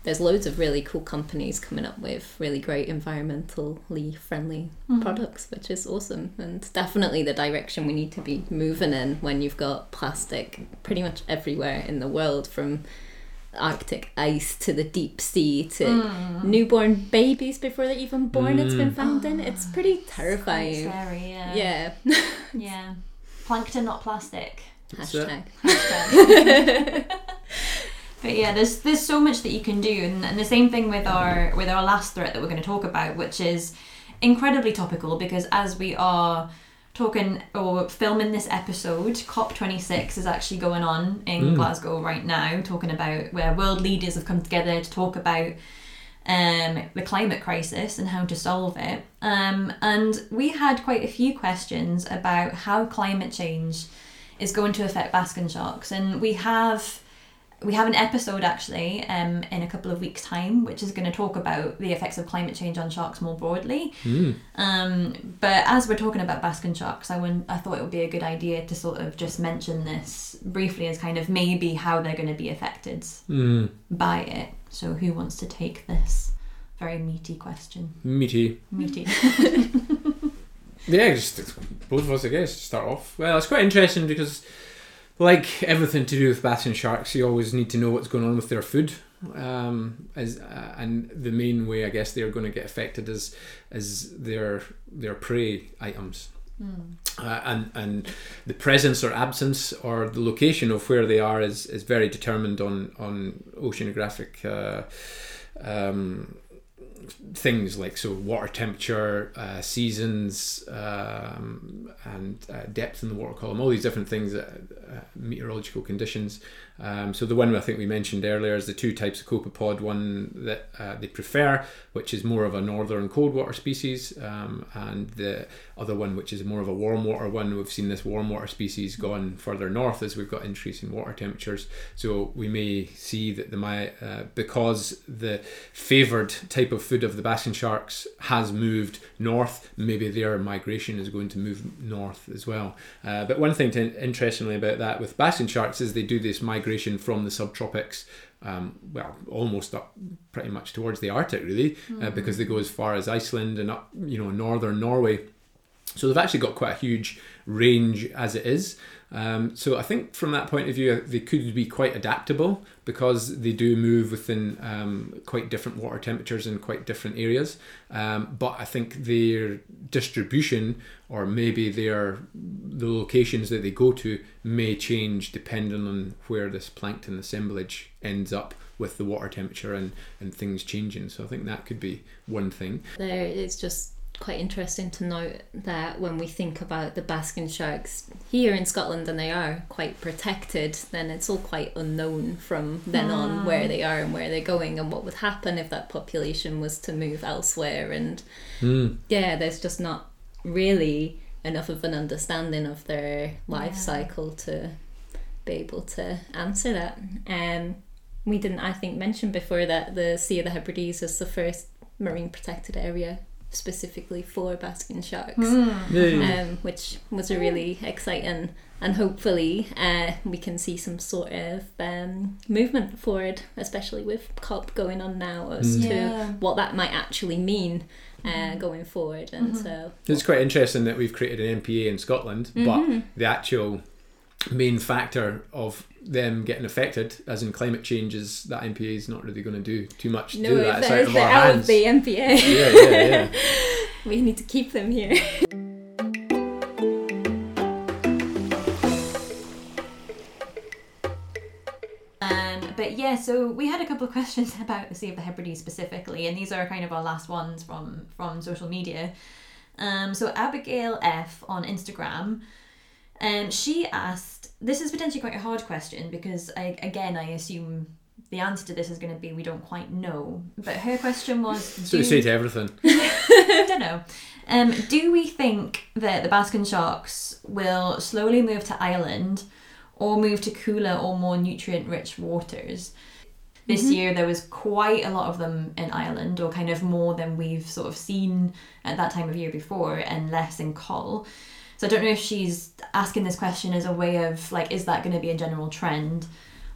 there's loads of really cool companies coming up with really great environmentally friendly mm-hmm. products, which is awesome and definitely the direction we need to be moving in when you've got plastic pretty much everywhere in the world from Arctic ice to the deep sea to mm. newborn babies before they're even born. It's been mm. found in. It's oh, pretty Quite terrifying. scary. Yeah. Yeah. Yeah. Plankton, not plastic. That's it. Hashtag. But yeah, there's there's so much that you can do, and, and the same thing with our with our last threat that we're going to talk about, which is incredibly topical because as we are talking or filming this episode, COP26 is actually going on in Mm. Glasgow right now, talking about where world leaders have come together to talk about um, the climate crisis and how to solve it. Um, and we had quite a few questions about how climate change is going to affect basking sharks, and we have we have an episode actually um, in a couple of weeks' time, which is going to talk about the effects of climate change on sharks more broadly. Mm. Um, but as we're talking about basking sharks, I, wouldn't- I thought it would be a good idea to sort of just mention this briefly as kind of maybe how they're going to be affected Mm. by it. So, who wants to take this very meaty question? Meaty. Meaty. Yeah, just both of us, I guess, to start off. Well, it's quite interesting because, like everything to do with basking sharks, you always need to know what's going on with their food. Um, as uh, and the main way I guess they're going to get affected is is their their prey items. Uh, and and the presence or absence or the location of where they are is, is very determined on on oceanographic uh, um, things like so water temperature, uh, seasons, um, and uh, depth in the water column. All these different things, uh, uh, meteorological conditions. Um, so the one I think we mentioned earlier is the two types of copepod. One that uh, they prefer, which is more of a northern cold water species, um, and the other one which is more of a warm water one. We've seen this warm water species gone further north as we've got increasing water temperatures. So we may see that the my uh, because the favoured type of food of the basking sharks has moved north, maybe their migration is going to move north as well. Uh, but one thing to, interestingly about that with basking sharks is they do this migration from the subtropics. Um, well, almost up pretty much towards the Arctic, really, uh, because they go as far as Iceland and up, you know, northern Norway. So they've actually got quite a huge range as it is. Um, so I think from that point of view, they could be quite adaptable because they do move within um, quite different water temperatures in quite different areas. Um, but I think their distribution or maybe their the locations that they go to may change depending on where this plankton assemblage ends up with the water temperature and, and things changing. So I think that could be one thing. There, it's just quite interesting to note that when we think about the basking sharks here in Scotland and they are quite protected, then it's all quite unknown from then on where they are and where they're going and what would happen if that population was to move elsewhere. And Mm. yeah, there's just not really enough of an understanding of their life Yeah. cycle to be able to answer that. Um, we didn't, I think, mention before that the Sea of the Hebrides is the first marine protected area specifically for basking sharks, um, which was a really exciting and hopefully uh, we can see some sort of um, movement forward, especially with COP going on now as Mm. to Yeah. what that might actually mean uh, going forward. And so, It's quite interesting that we've created an MPA in Scotland, but the actual main factor of them getting affected, as in climate change, is that MPA is not really going to do too much to no, do that. It's out of our out hands. of the MPA, yeah, yeah, yeah. we need to keep them here. Um, but yeah, so we had a couple of questions about the Sea of the Hebrides specifically, and these are kind of our last ones from from social media. Um, so Abigail F on Instagram, um, she asked, "This is potentially quite a hard question because I, again, I assume the answer to this is going to be we don't quite know." But her question was, So do- you say to everything. I don't know. Um, do we think that the Basking sharks will slowly move to Ireland or move to cooler or more nutrient rich waters? This year there was quite a lot of them in Ireland, or kind of more than we've sort of seen at that time of year before, and less in Coll. So I don't know if she's asking this question as a way of like, is that going to be a general trend,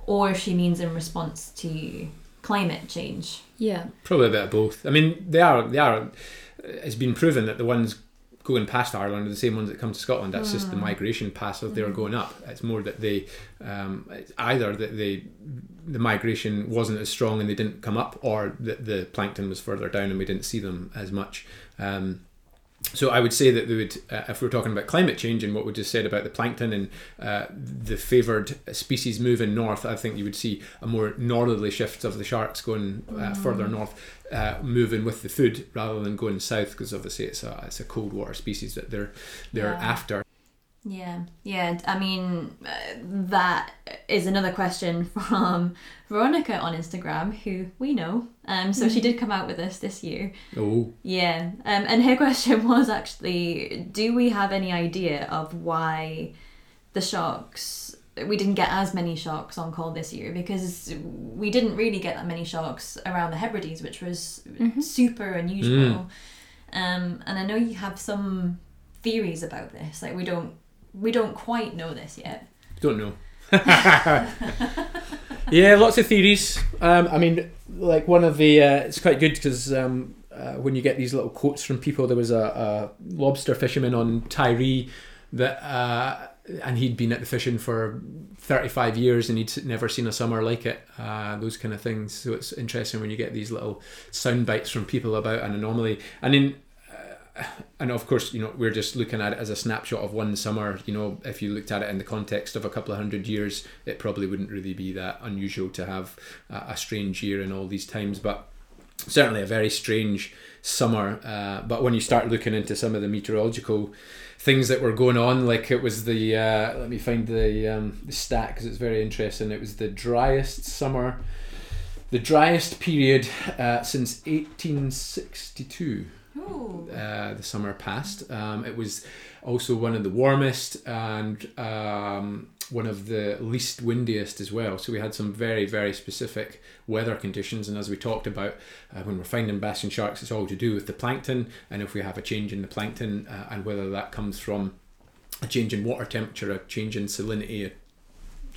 or if she means in response to climate change. Yeah. Probably a bit of both. I mean, they are. They are. It's been proven that the ones going past Ireland are the same ones that come to Scotland. That's just the migration path of they're going up. It's more that they um, it's either that they the migration wasn't as strong and they didn't come up, or that the plankton was further down and we didn't see them as much. Um, so I would say that they would, uh, if we're talking about climate change and what we just said about the plankton and uh, the favoured species moving north, I think you would see a more northerly shift of the sharks going uh, further north, uh, moving with the food rather than going south, because obviously it's a it's a cold water species that they're they're Yeah. after. Yeah, yeah. I mean, uh, that is another question from Veronica on Instagram, who we know. Um, so she did come out with us this year. Oh, Yeah, um, and her question was actually, do we have any idea of why the sharks? We didn't get as many sharks on Coll this year because we didn't really get that many sharks around the Hebrides, which was super unusual. Um, and I know you have some theories about this. Like we don't we don't quite know this yet. don't know. yeah, lots of theories. Um, I mean, like one of the, uh, it's quite good because um, uh, when you get these little quotes from people, there was a, a lobster fisherman on Tiree that, uh, and he'd been at the fishing for 35 years and he'd never seen a summer like it. Uh, those kind of things. So it's interesting when you get these little sound bites from people about an anomaly. And in and of course, you know, we're just looking at it as a snapshot of one summer. You know, if you looked at it in the context of a couple of hundred years, it probably wouldn't really be that unusual to have a, strange year in all these times. But certainly a very strange summer. Uh, but when you start looking into some of the meteorological things that were going on, like it was the uh, let me find the um, the stat because it's very interesting. It was the driest summer, the driest period uh, since 1862 Ooh. Uh, the summer past. Um, it was also one of the warmest and um, one of the least windiest as well. So we had some very, very specific weather conditions. And as we talked about, uh, when we're finding basking sharks, it's all to do with the plankton. And if we have a change in the plankton uh, and whether that comes from a change in water temperature, a change in salinity,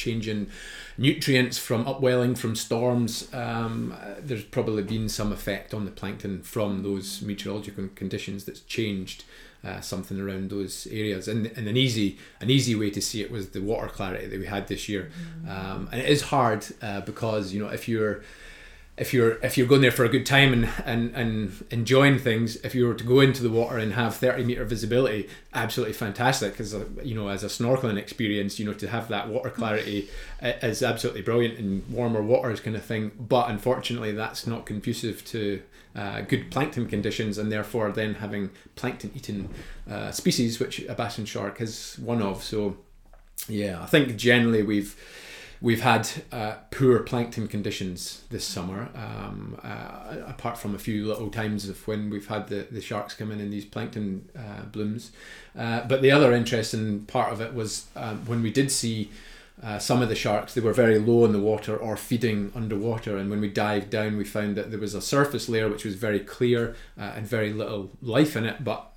in nutrients from upwelling from storms, um, there's probably been some effect on the plankton from those meteorological conditions that's changed uh, something around those areas. And, and an easy an easy way to see it was the water clarity that we had this year. Um, and it is hard uh, because you know if you're if you're if you're going there for a good time and, and, and enjoying things, if you were to go into the water and have thirty meter visibility, absolutely fantastic. Because you know, as a snorkeling experience, you know, to have that water clarity is absolutely brilliant and warmer waters kind of thing. But unfortunately, that's not conducive to uh, good plankton conditions, and therefore then having plankton eating uh, species, which a bass shark is one of. So, yeah, I think generally we've we've had uh, poor plankton conditions this summer, um, uh, apart from a few little times of when we've had the, the sharks come in in these plankton uh, blooms. Uh, but the other interesting part of it was um, when we did see uh, some of the sharks, they were very low in the water or feeding underwater. And when we dived down, we found that there was a surface layer which was very clear uh, and very little life in it. But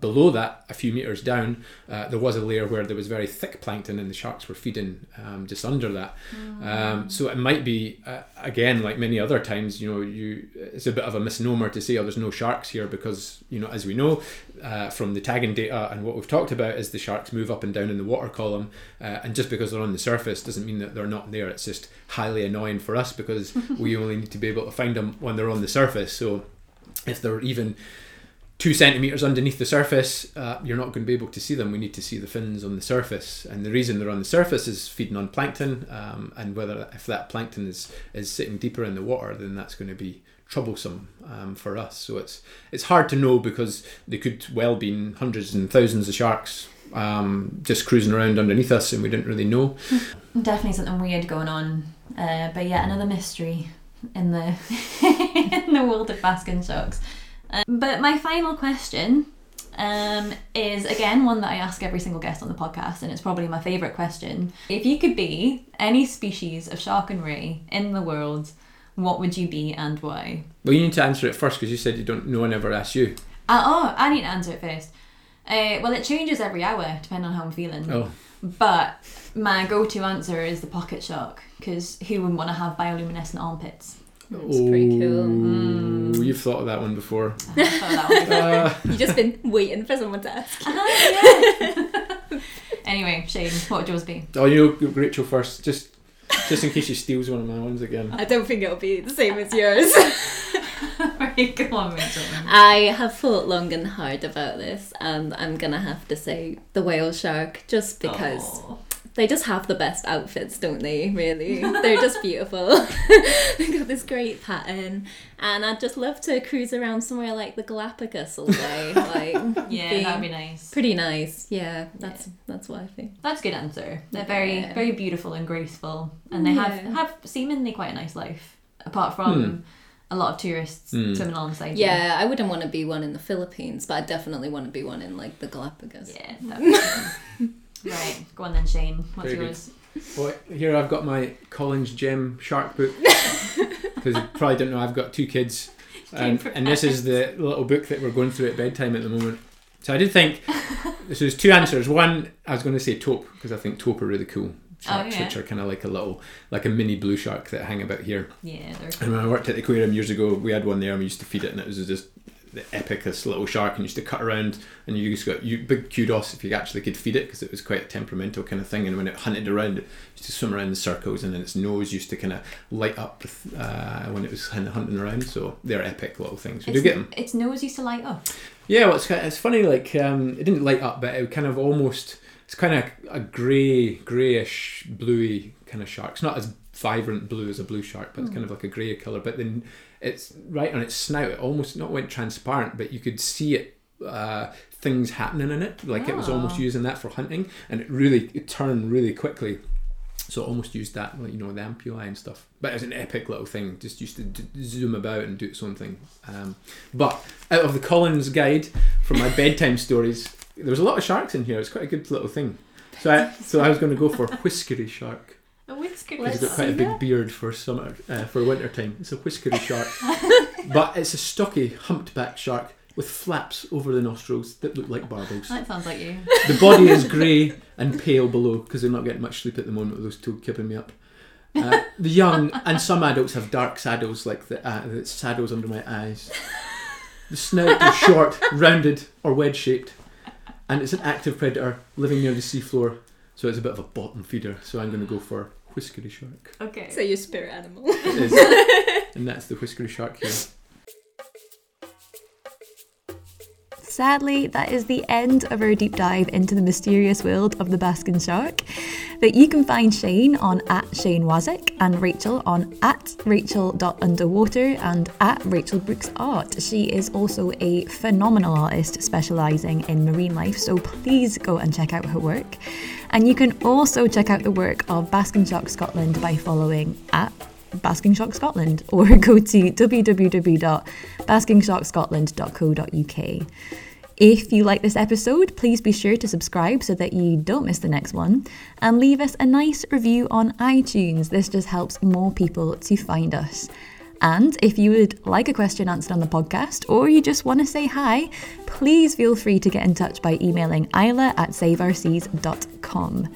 below that, a few meters down, uh, there was a layer where there was very thick plankton, and the sharks were feeding um, just under that. Um, so it might be uh, again like many other times. You know, you it's a bit of a misnomer to say, "Oh, there's no sharks here," because you know, as we know uh, from the tagging data and what we've talked about, is the sharks move up and down in the water column, uh, and just because they're on the surface doesn't mean that they're not there. It's just highly annoying for us because we only need to be able to find them when they're on the surface. So if they're even two centimeters underneath the surface, uh, you're not going to be able to see them. We need to see the fins on the surface, and the reason they're on the surface is feeding on plankton. Um, and whether if that plankton is is sitting deeper in the water, then that's going to be troublesome um, for us. So it's it's hard to know because they could well be hundreds and thousands of sharks um, just cruising around underneath us, and we didn't really know. Definitely something weird going on. Uh, but yeah, another mystery in the in the world of basking sharks. Uh, but my final question um, is again one that I ask every single guest on the podcast, and it's probably my favourite question. If you could be any species of shark and ray in the world, what would you be and why? Well, you need to answer it first because you said you don't. No one ever asked you. Uh, oh, I need to answer it first. Uh, well, it changes every hour depending on how I'm feeling. Oh, But my go-to answer is the pocket shark because who wouldn't want to have bioluminescent armpits? That's pretty cool. Oh, You've thought of that one before. So that would Uh, You've just been waiting for someone to ask. Uh-huh, anyway, Shane, what would yours be? oh, you know Rachel first, just just in case she steals one of my ones again. I don't think it'll be the same as yours. right, go on, Rachel. I have thought long and hard about this, and I'm gonna have to say the whale shark just because Aw. They just have the best outfits, don't they? Really, they're just beautiful. They've got this great pattern, and I'd just love to cruise around somewhere like the Galapagos all day. Like, Yeah, that'd be nice. pretty nice. Yeah, that's that's what I think. That's a good answer. They're very, Yeah. very beautiful and graceful, and they have Yeah. have seemingly quite a nice life, apart from a lot of tourists Hmm. swimming alongside you. Yeah, I wouldn't want to be one in the Philippines, but I definitely want to be one in like the Galapagos. Yeah. that'd be fun. right, go on then, Shane. What's Very good. yours? Well, here I've got my Collins Gem Shark book because you probably don't know I've got two kids, and, and this is the little book that we're going through at bedtime at the moment. So I did think so. There's two answers. One, I was going to say tope because I think tope are really cool oh, sharks, Oh, yeah. which are kind of like a little, like a mini blue shark that hang about here. Yeah, they're And when I worked at the aquarium years ago, we had one there and we used to feed it, and it was just the epicest little shark, and used to cut around, and you just got you big kudos if you actually could feed it because it was quite a temperamental kind of thing. And when it hunted around, it used to swim around in circles, and then its nose used to kind of light up uh, when it was kind of hunting around. So they're epic little things. We do get them. Its nose used to light up. Yeah, well, it's kind it's funny. Like um, it didn't light up, but it kind of almost it's kind of a grey, greyish, bluey kind of shark. It's not as vibrant blue as a blue shark, but it's kind of like a grey colour. But then it's right on its snout. It almost not went transparent, but you could see it. Uh, things happening in it like it was almost Oh. using that for hunting and it really it turned really quickly so it almost used that you know the ampullae and stuff but it was an epic little thing just used to d- zoom about and do its own thing um, but out of the Collins guide for my bedtime stories, there was a lot of sharks in here. It's quite a good little thing. So I, so I was going to go for whiskery shark. A whisker. He's got quite a big beard for summer, uh, for winter time. It's a whiskery shark, but it's a stocky, humped-back shark with flaps over the nostrils that look like barbels. That sounds like you. The body is grey and pale below because they're not getting much sleep at the moment with those two keeping me up. Uh, the young and some adults have dark saddles like the, uh, the saddles under my eyes. The snout is short, rounded, or wedge shaped, and it's an active predator living near the seafloor, so it's a bit of a bottom feeder. So I'm going to go for whiskery shark. Okay. So your spirit animal. It is. and that's the whiskery shark here. Sadly, that is the end of our deep dive into the mysterious world of the Basking shark. But you can find Shane on at Shane Wasik and Rachel on at Rachel.underwater and at Rachel Brooks Art. She is also a phenomenal artist specialising in marine life, so please go and check out her work. And you can also check out the work of Basking Shark Scotland by following at Basking Shark Scotland or go to www.baskingsharkscotland.co.uk. If you like this episode, please be sure to subscribe so that you don't miss the next one and leave us a nice review on iTunes. This just helps more people to find us. And if you would like a question answered on the podcast or you just want to say hi, please feel free to get in touch by emailing isla at saveourseas.com.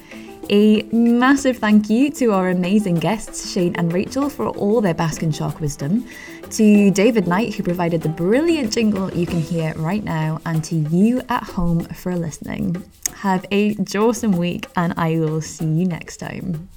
A massive thank you to our amazing guests, Shane and Rachel, for all their Basking Shark wisdom, to David Knight, who provided the brilliant jingle you can hear right now, and to you at home for listening. Have a awesome week, and I will see you next time.